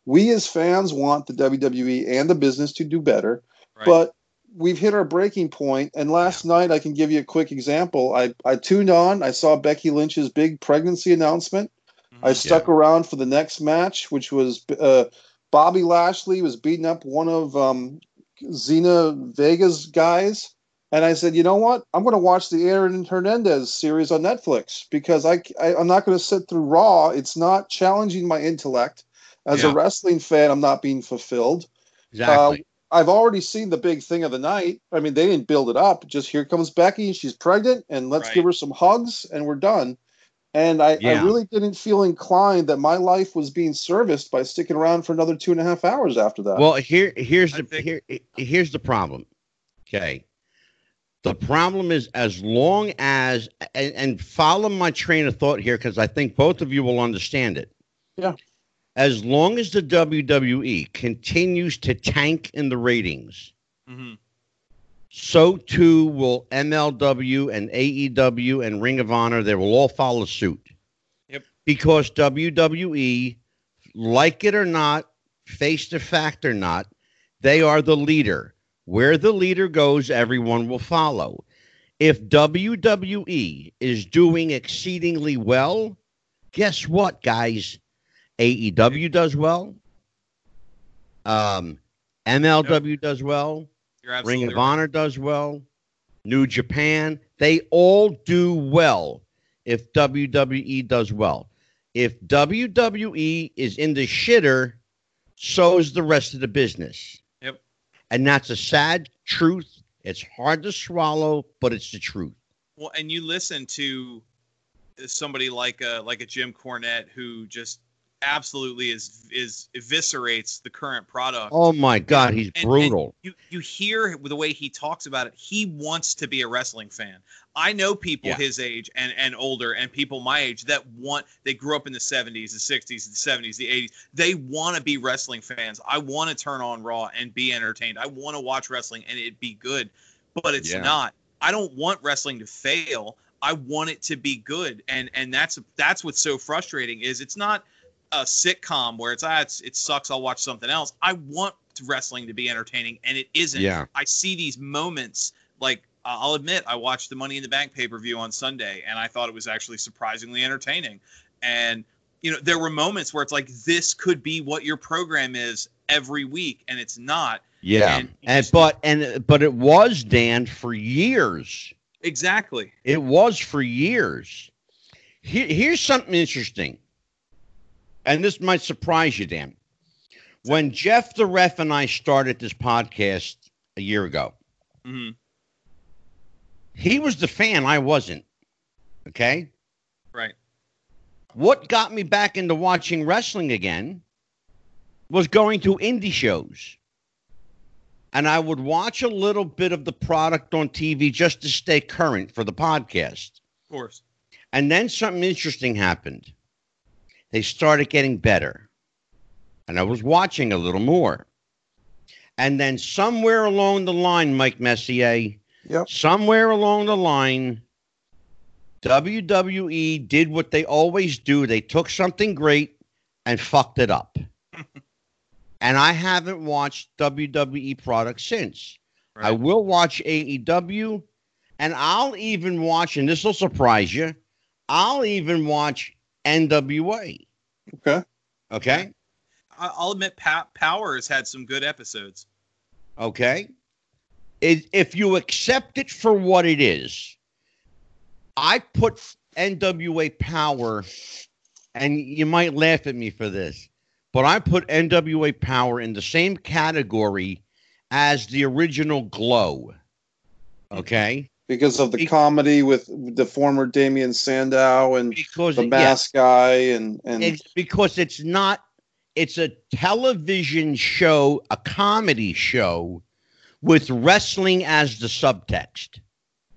We as fans want the WWE and the business to do better, Right. but we've hit our breaking point. And last night, I can give you a quick example. I, I tuned on, I saw Becky Lynch's big pregnancy announcement. Mhm. I stuck around for the next match, which was uh, Bobby Lashley was beating up one of um, Zelina Vega's guys. And I said, you know what? I'm going to watch the Aaron Hernandez series on Netflix because I, I, am not going to sit through Raw. It's not challenging my intellect. As Yeah. a wrestling fan, I'm not being fulfilled. Exactly. Um, I've already seen the big thing of the night. I mean, they didn't build it up. Just here comes Becky. She's pregnant, and let's Right. give her some hugs, and we're done. And I, I really didn't feel inclined that my life was being serviced by sticking around for another two and a half hours after that. Well, here here's the think- here here's the problem. Okay. The problem is as long as and, and follow my train of thought here because I think both of you will understand it. Yeah. As long as the WWE continues to tank in the ratings, Mhm. so too will MLW and AEW and Ring of Honor. They will all follow suit. Yep. Because WWE, like it or not, face the fact or not, they are the leader. Where the leader goes, everyone will follow. If WWE is doing exceedingly well, guess what, guys? AEW does well. Um, MLW does well. Ring of right. Honor does well. New Japan, they all do well if WWE does well. If WWE is in the shitter, so is the rest of the business. Yep. And that's a sad truth. It's hard to swallow, but it's the truth. Well, and you listen to somebody like a like a Jim Cornette who just absolutely is is eviscerates the current product. Oh my God, he's And- brutal. you you hear the way he talks about it. He wants to be a wrestling fan. I know people Yeah. his age and and older, and people my age that want. They grew up in the '70s, the '60s, the '70s, the '80s. They want to be wrestling fans. I want to turn on Raw and be entertained. I want to watch wrestling and it be good, but it's Yeah. not. I don't want wrestling to fail. I want it to be good, and and that's that's what's so frustrating. Is it's not a sitcom where it's ah it's, it sucks. I'll watch something else. I want wrestling to be entertaining, and it isn't. Yeah. I see these moments like uh, I'll admit I watched the Money in the Bank pay per view on Sunday, and I thought it was actually surprisingly entertaining. And you know there were moments where it's like this could be what your program is every week, and it's not. Yeah. And And, but and but it was Dan for years. Exactly. It was for years. Here, here's something interesting, and this might surprise you, Dan. When Jeff the Ref and I started this podcast a year ago, hmm he was the fan, I wasn't. Okay. Right. What got me back into watching wrestling again was going to indie shows. And I would watch a little bit of the product on TV just to stay current for the podcast. Of course. And then something interesting happened. They started getting better. And I was watching a little more. And then somewhere along the line, Mike Messier, Yep. somewhere along the line, WWE did what they always do. They took something great and fucked it up. and I haven't watched WWE products since. I will watch AEW, and I'll even watch, and this will surprise you, I'll even watch NWA. Okay. Okay. I- I'll admit, pa- Power has had some good episodes. Okay. It, if you accept it for what it is, I put NWA Power, and you might laugh at me for this, but I put NWA Power in the same category as the original Glow. Okay. Because of the Be- comedy with the former Damien Sandow and Because the yeah, mask guy and and it's because it's not it's a television show a comedy show with wrestling as the subtext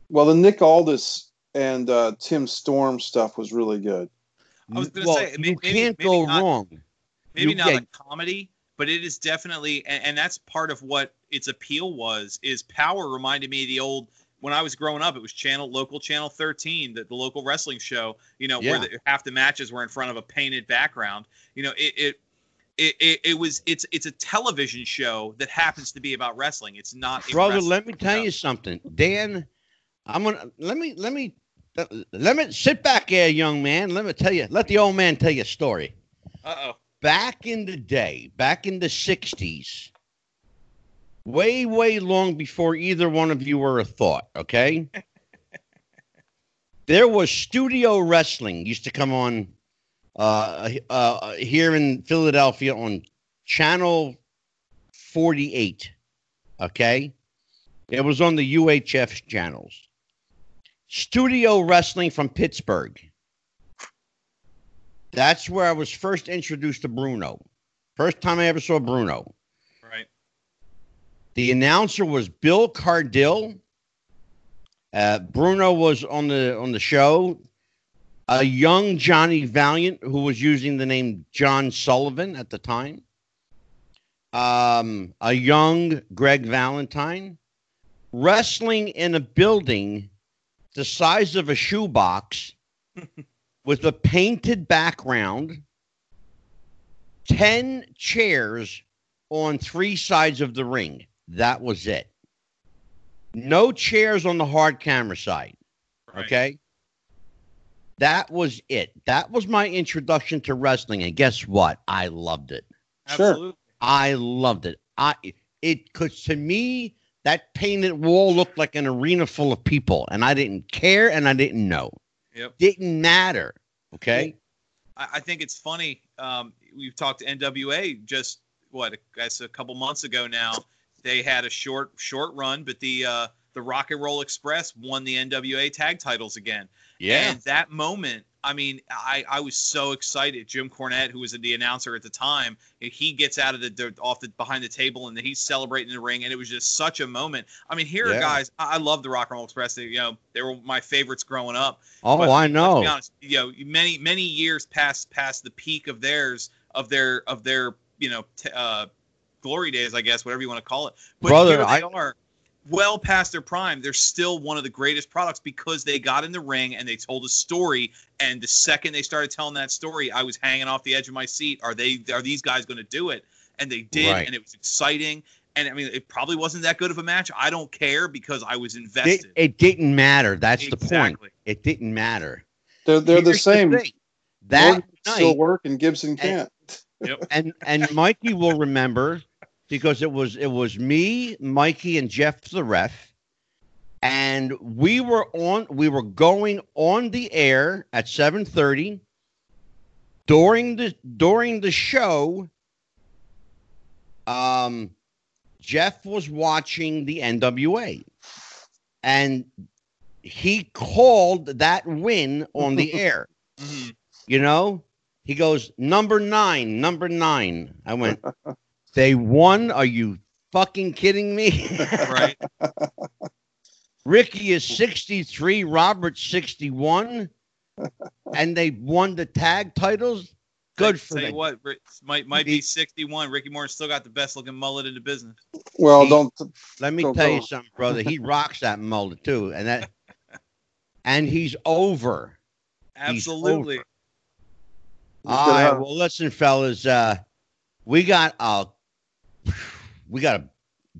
well the Nick Aldis and uh, Tim Storm stuff was really good. I was gonna well, say, you can't maybe go not- wrong maybe You- not yeah. a comedy but it is definitely and, and that's part of what its appeal was is power reminded me of the old when i was growing up it was channel local channel 13 the, the local wrestling show you know Yeah. where the, half the matches were in front of a painted background. You know it it, it, it, it was it's it's a television show that happens to be about wrestling. It's not brother let me tell show. you something. Dan i'm gonna let me let me uh, let me sit back here young man. Let me tell you let the old man tell you a story. Uh-oh. Back in the day, back in the 60s, way, way long before either one of you were a thought, okay? there was studio wrestling used to come on uh, uh, here in Philadelphia on channel 48, okay? It was on the UHF channels. Studio wrestling from Pittsburgh. That's where I was first introduced to Bruno. First time I ever saw Bruno. The announcer was Bill Cardille. Uh, Bruno was on the on the show. A young Johnny Valiant, who was using the name John Sullivan at the time. Um, a young Greg Valentine. Wrestling in a building the size of a shoebox with a painted background, 10 chairs on three sides of the ring. That was it. No chairs on the hard camera side. right. Okay. That was it. That was my introduction to wrestling. And guess what? I loved it. Sure. absolutely I loved it. I it because to me that painted wall looked like an arena full of people, and I didn't care and I didn't know. Yep. Didn't matter. Okay. I, I think it's funny. Um, we've talked to NWA just what I guess a couple months ago now. They had a short short run, but the uh, the Rock and Roll Express won the NWA tag titles again. Yeah. And that moment, I mean, I, I was so excited. Jim Cornette, who was the announcer at the time, he gets out of the, off the behind the table and he's celebrating the ring, and it was just such a moment. I mean, here, Yeah. guys, I, I love the Rock and Roll Express. They, you know, they were my favorites growing up. oh, But I know. be honest, you know, many many years past past the peak of theirs of their of their you know t- uh, glory days, I guess, whatever you want to call it. But Brother, here they I- are, well past their prime. They're still one of the greatest products because they got in the ring and they told a story. And the second they started telling that story, I was hanging off the edge of my seat. Are they? Are these guys going to do it? And they did, Right. and it was exciting. And I mean, it probably wasn't that good of a match. I don't care because I was invested. it didn't matter. That's the point. It didn't matter. They're they're the same. thing. That Morton can still work and Gibson can't. Yep. and and Mikey will remember because it was it was me, Mikey, and Jeff the ref, and we were on we were going on the air at seven thirty during the during the show. Um, Jeff was watching the NWA, and he called that win on the air. Mhm. You know, he goes number nine, number nine. I went, they won. Are you fucking kidding me? Right. Ricky is 63, Robert 61, and they won the tag titles. Good for Tell you what, Rick, might might be 61. Ricky Morton still got the best looking mullet in the business. Well, He- don't. Let me Go, tell go. you something, brother. He rocks that mullet too, and that, and he's over. Absolutely. over. He's All gonna right. have- Well, listen, fellas. Uh, we got uh, we got a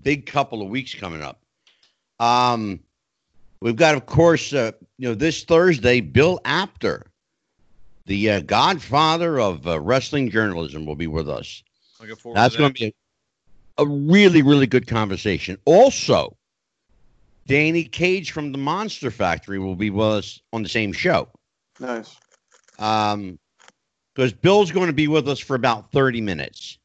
big couple of weeks coming up. Um, we've got, of course, uh, you know, this Thursday, Bill Apter, the uh, godfather of uh, wrestling journalism, will be with us. Forward That's to going to be a, a really, really good conversation. Also, Danny Cage from the Monster Factory will be with us on the same show. Nice. Um, because Bill's going to be with us for about 30 minutes.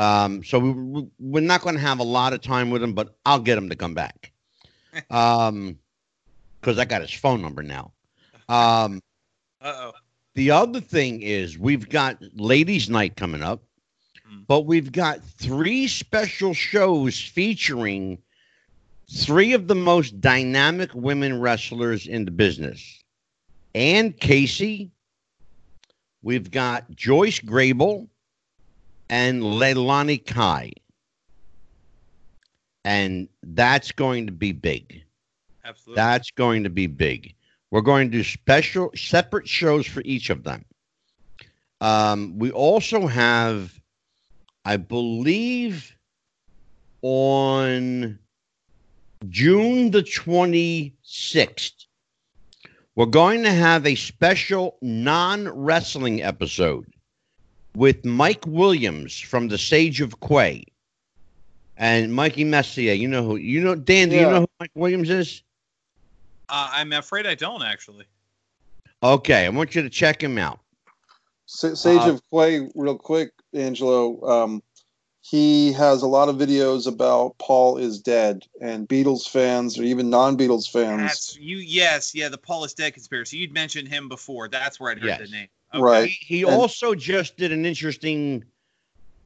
Um, so we, we- we're not going to have a lot of time with him, but I'll get him to come back. Um, because I got his phone number now. Um, Uh-oh. the other thing is we've got ladies' night coming up, Hmm. but we've got three special shows featuring three of the most dynamic women wrestlers in the business. Ann Casey, we've got Joyce Grable, and Leilani Kai. And that's going to be big. Absolutely. That's going to be big. We're going to do special, separate shows for each of them. Um, we also have, I believe, on June the 26th, we're going to have a special non wrestling episode with Mike Williams from the Sage of Quay. And Mikey Messier, you know who, you know, Dan, do you know who Mike Williams is? uh, I'm afraid I don't actually. Okay, I want you to check him out. Sa- Sage Uh, of Quay, real quick, Angelo. Um, he has a lot of videos about Paul is dead, and Beatles fans or even non-Beatles fans. That's you. Yes, yeah. The Paul is dead conspiracy. You'd mentioned him before. That's where I'd heard Yes. the name. Right. He, And- also just did an interesting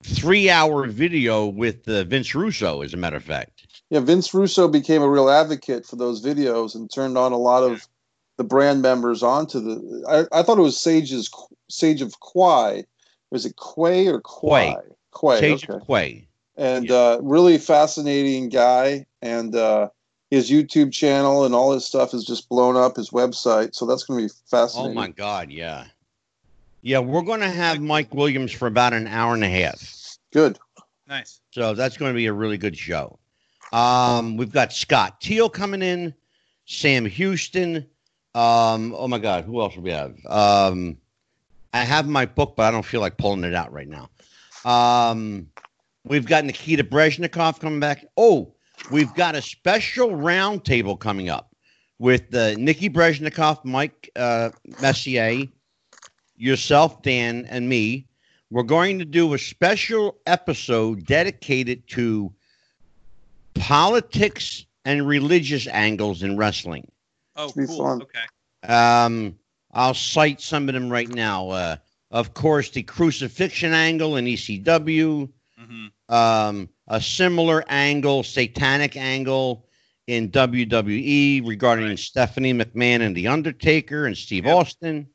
three-hour video with uh, Vince Russo, as a matter of fact. Yeah, Vince Russo became a real advocate for those videos and turned on a lot of the brand members onto the. I, I thought it was Sage's Sage of Quay. Was it Quay or Quay? Quay. Sage okay. of Quay. and uh, really fascinating guy. And uh, his YouTube channel and all his stuff is just blown up. His website, so that's going to be fascinating. Oh my God, yeah, yeah. We're going to have Mike Williams for about an hour and a half, Good. Nice. so that's going to be a really good show. Um, we've got Scott Teal coming in, Sam Houston. Um, oh my God, who else do we have? Um, I have my book, but I don't feel like pulling it out right now. Um, we've got Nikita Brezhnikov coming back. Oh, we've got a special roundtable coming up with uh, Nikki Brezhnikoff, Mike uh, Messier, yourself, Dan, and me. We're going to do a special episode dedicated to politics and religious angles in wrestling. Oh, cool. fun. Okay. Um, I'll cite some of them right now. Uh, of course, the crucifixion angle in ECW, hmm um, a similar angle, satanic angle in WWE regarding Right. Stephanie McMahon and The Undertaker and Steve Yep. Austin.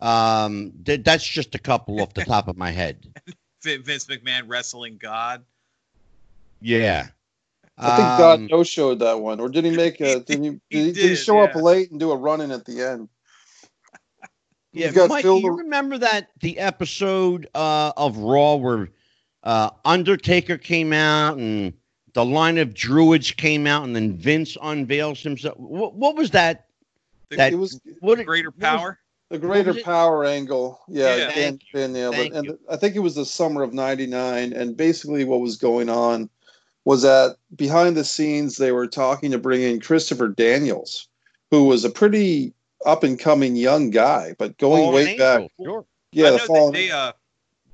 Um, th- that's just a couple off the top of my head. Vince McMahon wrestling God. Yeah. I think God Um, no showed that one, or did he make a? Did he? Did he, did he did, show up late and do a run in at the end? Yeah, You've got Mike, Phil you the- remember that the episode uh, of Raw where uh, Undertaker came out and the line of druids came out, and then Vince unveils himself. What, what was that? The That- It was What greater what was- power. The greater power angle. Yeah, Yeah. Dan, Thank nailed it. And you. I think it was the summer of '99, and basically what was going on was that behind the scenes they were talking to bring in Christopher Daniels, who was a pretty up and coming young guy, but going Fallen way back. Sure. Yeah, I the know fallen. they, uh,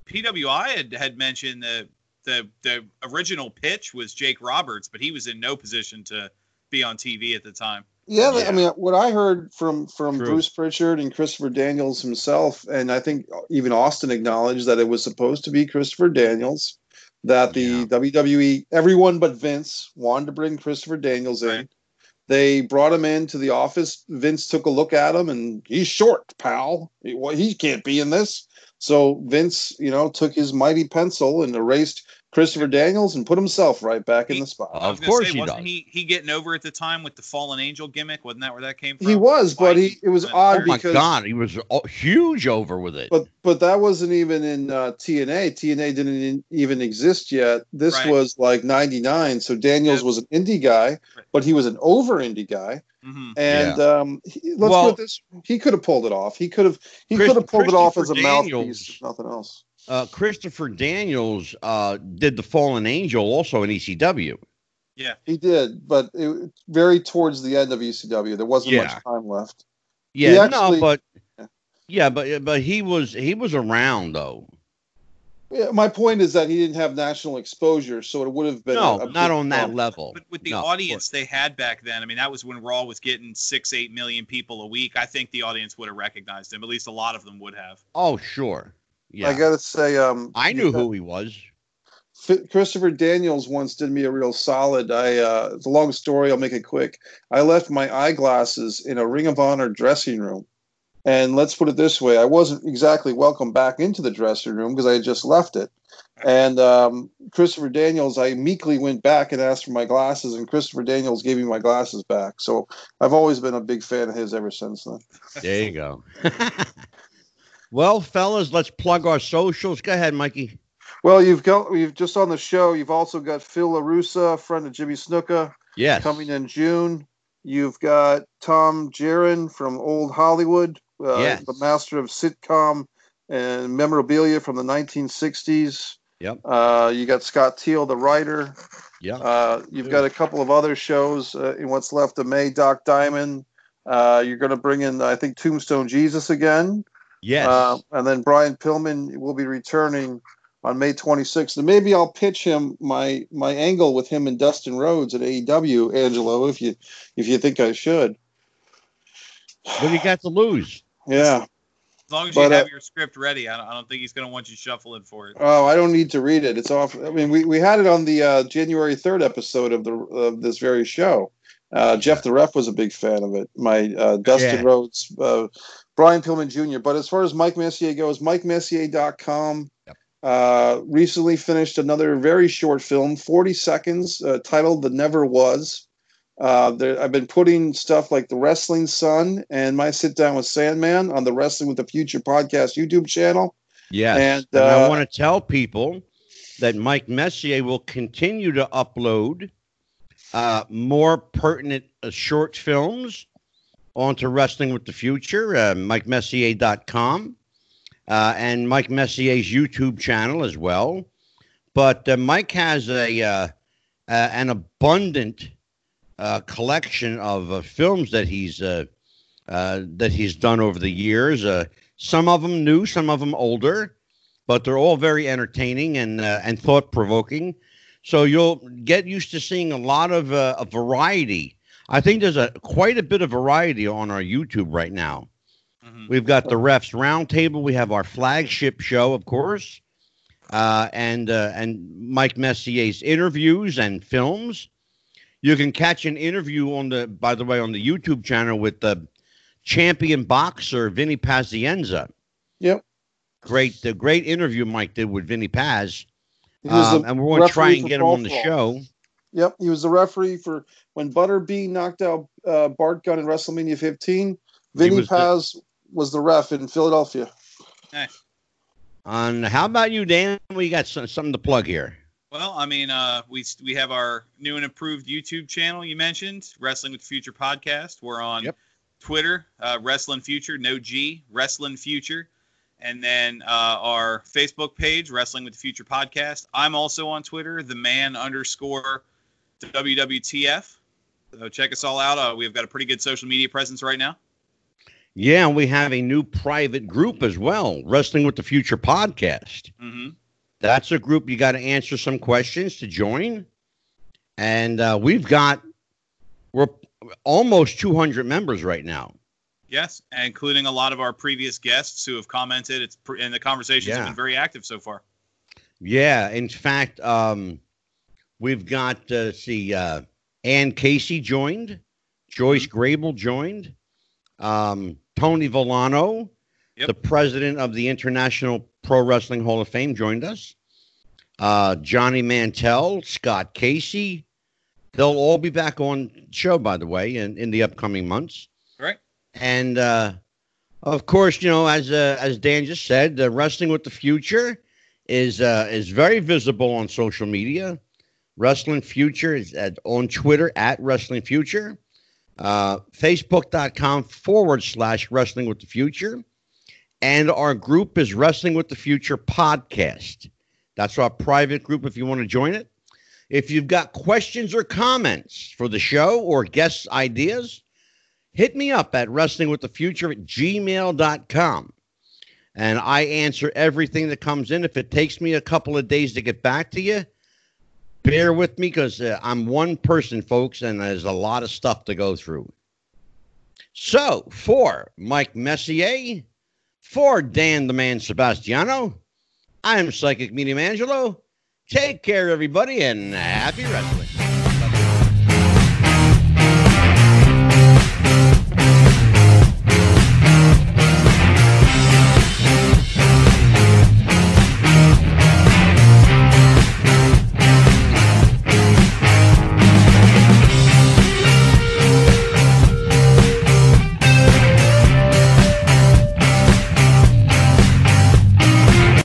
PWI had, had mentioned the, the the original pitch was Jake Roberts, but he was in no position to be on TV at the time. Yeah, I mean, what I heard from from True. Bruce Pritchard and Christopher Daniels himself, and I think even Austin acknowledged that it was supposed to be Christopher Daniels. That the Yeah. WWE, everyone but Vince, wanted to bring Christopher Daniels in. Right. They brought him into the office. Vince took a look at him, and he's short, pal. He, well, he can't be in this. So Vince, you know, took his mighty pencil and erased Christopher Daniels and put himself right back in the spot. Of course say, he wasn't does. he he getting over at the time with the fallen angel gimmick? Wasn't that where that came from? He was, but he Why- it was odd Oh my because God, he was huge over with it. But but that wasn't even in uh, TNA. TNA didn't in- even exist yet. This Right. was like '99. So Daniels Yep. was an indie guy, but he was an over indie guy. Mhm. And um, he, let's Well- put this: he could have pulled it off. He could have he could have pulled it off as a Christopher mouthpiece, nothing else. Uh, Christopher Daniels uh, did the Fallen Angel also in ECW. Yeah, He did, but it, very towards the end of ECW, there wasn't Yeah. much time left. Yeah, actually- no, but Yeah. yeah, but but he was he was around though. Yeah, my point is that he didn't have national exposure, so it would have been No, a, a not on that bump. level. But with the No, audience they had back then, I mean, that was when Raw was getting six, eight million people a week. I think the audience would have recognized him. At least a lot of them would have. Oh, sure. Yeah, I gotta say, um, I knew who he was. Christopher Daniels once did me a real solid. I uh, it's a long story. I'll make it quick. I left my eyeglasses in a Ring of Honor dressing room, and let's put it this way: I wasn't exactly welcome back into the dressing room because I had just left it. And um, Christopher Daniels, I meekly went back and asked for my glasses, and Christopher Daniels gave me my glasses back. So I've always been a big fan of his ever since then. There you go. well, fellas, let's plug our socials. Go ahead, Mikey. Well, you've got you've just on the show. You've also got Phil Larusa, friend of Jimmy Snuka. Yes. coming in June. You've got Tom Jaron from Old Hollywood, uh, Yes. the master of sitcom and memorabilia from the 1960s. Yep. Uh, you got Scott Teal, the writer. Yeah. Uh, you've got a couple of other shows uh, in what's left of May. Doc Diamond. Uh, you're going to bring in, I think, Tombstone Jesus again. Yes. Uh, and then Brian Pillman will be returning on May 26th. And maybe I'll pitch him my my angle with him and Dustin Rhodes at AEW, Angelo, if you if you think I should. what do you got to lose? Yeah. As long as But, you have uh, your script ready, I don't, I don't think he's going to want you shuffling for it. Oh, I don't need to read it. It's off. I mean, we, we had it on the uh, January 3rd episode of the of this very show. Uh, Jeff the Ref was a big fan of it. My uh, Dustin Yeah. Rhodes, uh, Brian Pillman Jr. But as far as Mike Messier goes, MikeMessier.com. Yep. Uh, recently finished another very short film, 40 seconds, uh, titled The Never Was. Uh, there, I've been putting stuff like The Wrestling Sun and My Sit Down with Sandman on the Wrestling with the Future podcast YouTube channel. Yes. And, And, I uh, want to tell people that Mike Messier will continue to upload uh, more pertinent uh, short films onto Wrestling with the Future, uh, MikeMessier.com, uh, and Mike Messier's YouTube channel as well. But uh, Mike has a uh, an abundant uh, collection of uh, films that he's uh, that he's done over the years. Some of them new, some of them older, but they're all very entertaining and and thought provoking. So you'll get used to seeing a lot of a variety. I think there's a quite a bit of variety on our YouTube right now. Mhm. We've got the refs roundtable. We have our flagship show, of course, uh, and uh, and Mike Messier's interviews and films. You can catch an interview on the, by the way, on the YouTube channel with the champion boxer Vinny Pazienza. Yep. Great, the great interview Mike did with Vinny Paz, um, and we're going to try and get him on the Fall. show. Yep, he was the referee for when Butterbean knocked out uh, Bart Gunn in WrestleMania 15. Vinny was the- Paz was the ref in Philadelphia. Nice. On how about you, Dan? We got some, something to plug here. Well, I mean, uh, we we have our new and improved YouTube channel you mentioned, Wrestling with the Future podcast. We're on Yep. Twitter, uh, Wrestling Future, no G, Wrestling Future, and then uh, our Facebook page, Wrestling with the Future podcast. I'm also on Twitter, the man underscore WWTF. So check us all out. Uh, we've got a pretty good social media presence right now. Yeah, and we have a new private group as well, Wrestling with the Future podcast. hmm That's a group you got to answer some questions to join. And uh, we've got, we're almost 200 members right now. Yes, including a lot of our previous guests who have commented. It's pr- and the conversations Yeah. have been very active so far. Yeah, in fact, um, we've got, uh, see, uh, Ann Casey joined, Joyce Grable joined, um, Tony Vellano, Yep. the president of the International Pro Wrestling Hall of Fame, joined us. Uh, Johnny Mantell, Scott Casey. They'll all be back on show, by the way, in, in the upcoming months. Right. And uh, of course, you know, as uh, as Dan just said, uh, wrestling with the future is uh, is very visible on social media. Wrestling Future is at, on Twitter at Wrestling Future, uh, Facebook.com forward slash Wrestling with the Future, and our group is Wrestling with the Future Podcast. That's our private group if you want to join it. If you've got questions or comments for the show or guest ideas, hit me up at wrestlingwiththefuture at gmail.com. And I answer everything that comes in. If it takes me a couple of days to get back to you, bear with me because uh, I'm one person, folks, and there's a lot of stuff to go through. So, for Mike Messier, for Dan the Man Sebastiano, I'm Psychic Medium Angelo. Take care, everybody, and happy wrestling.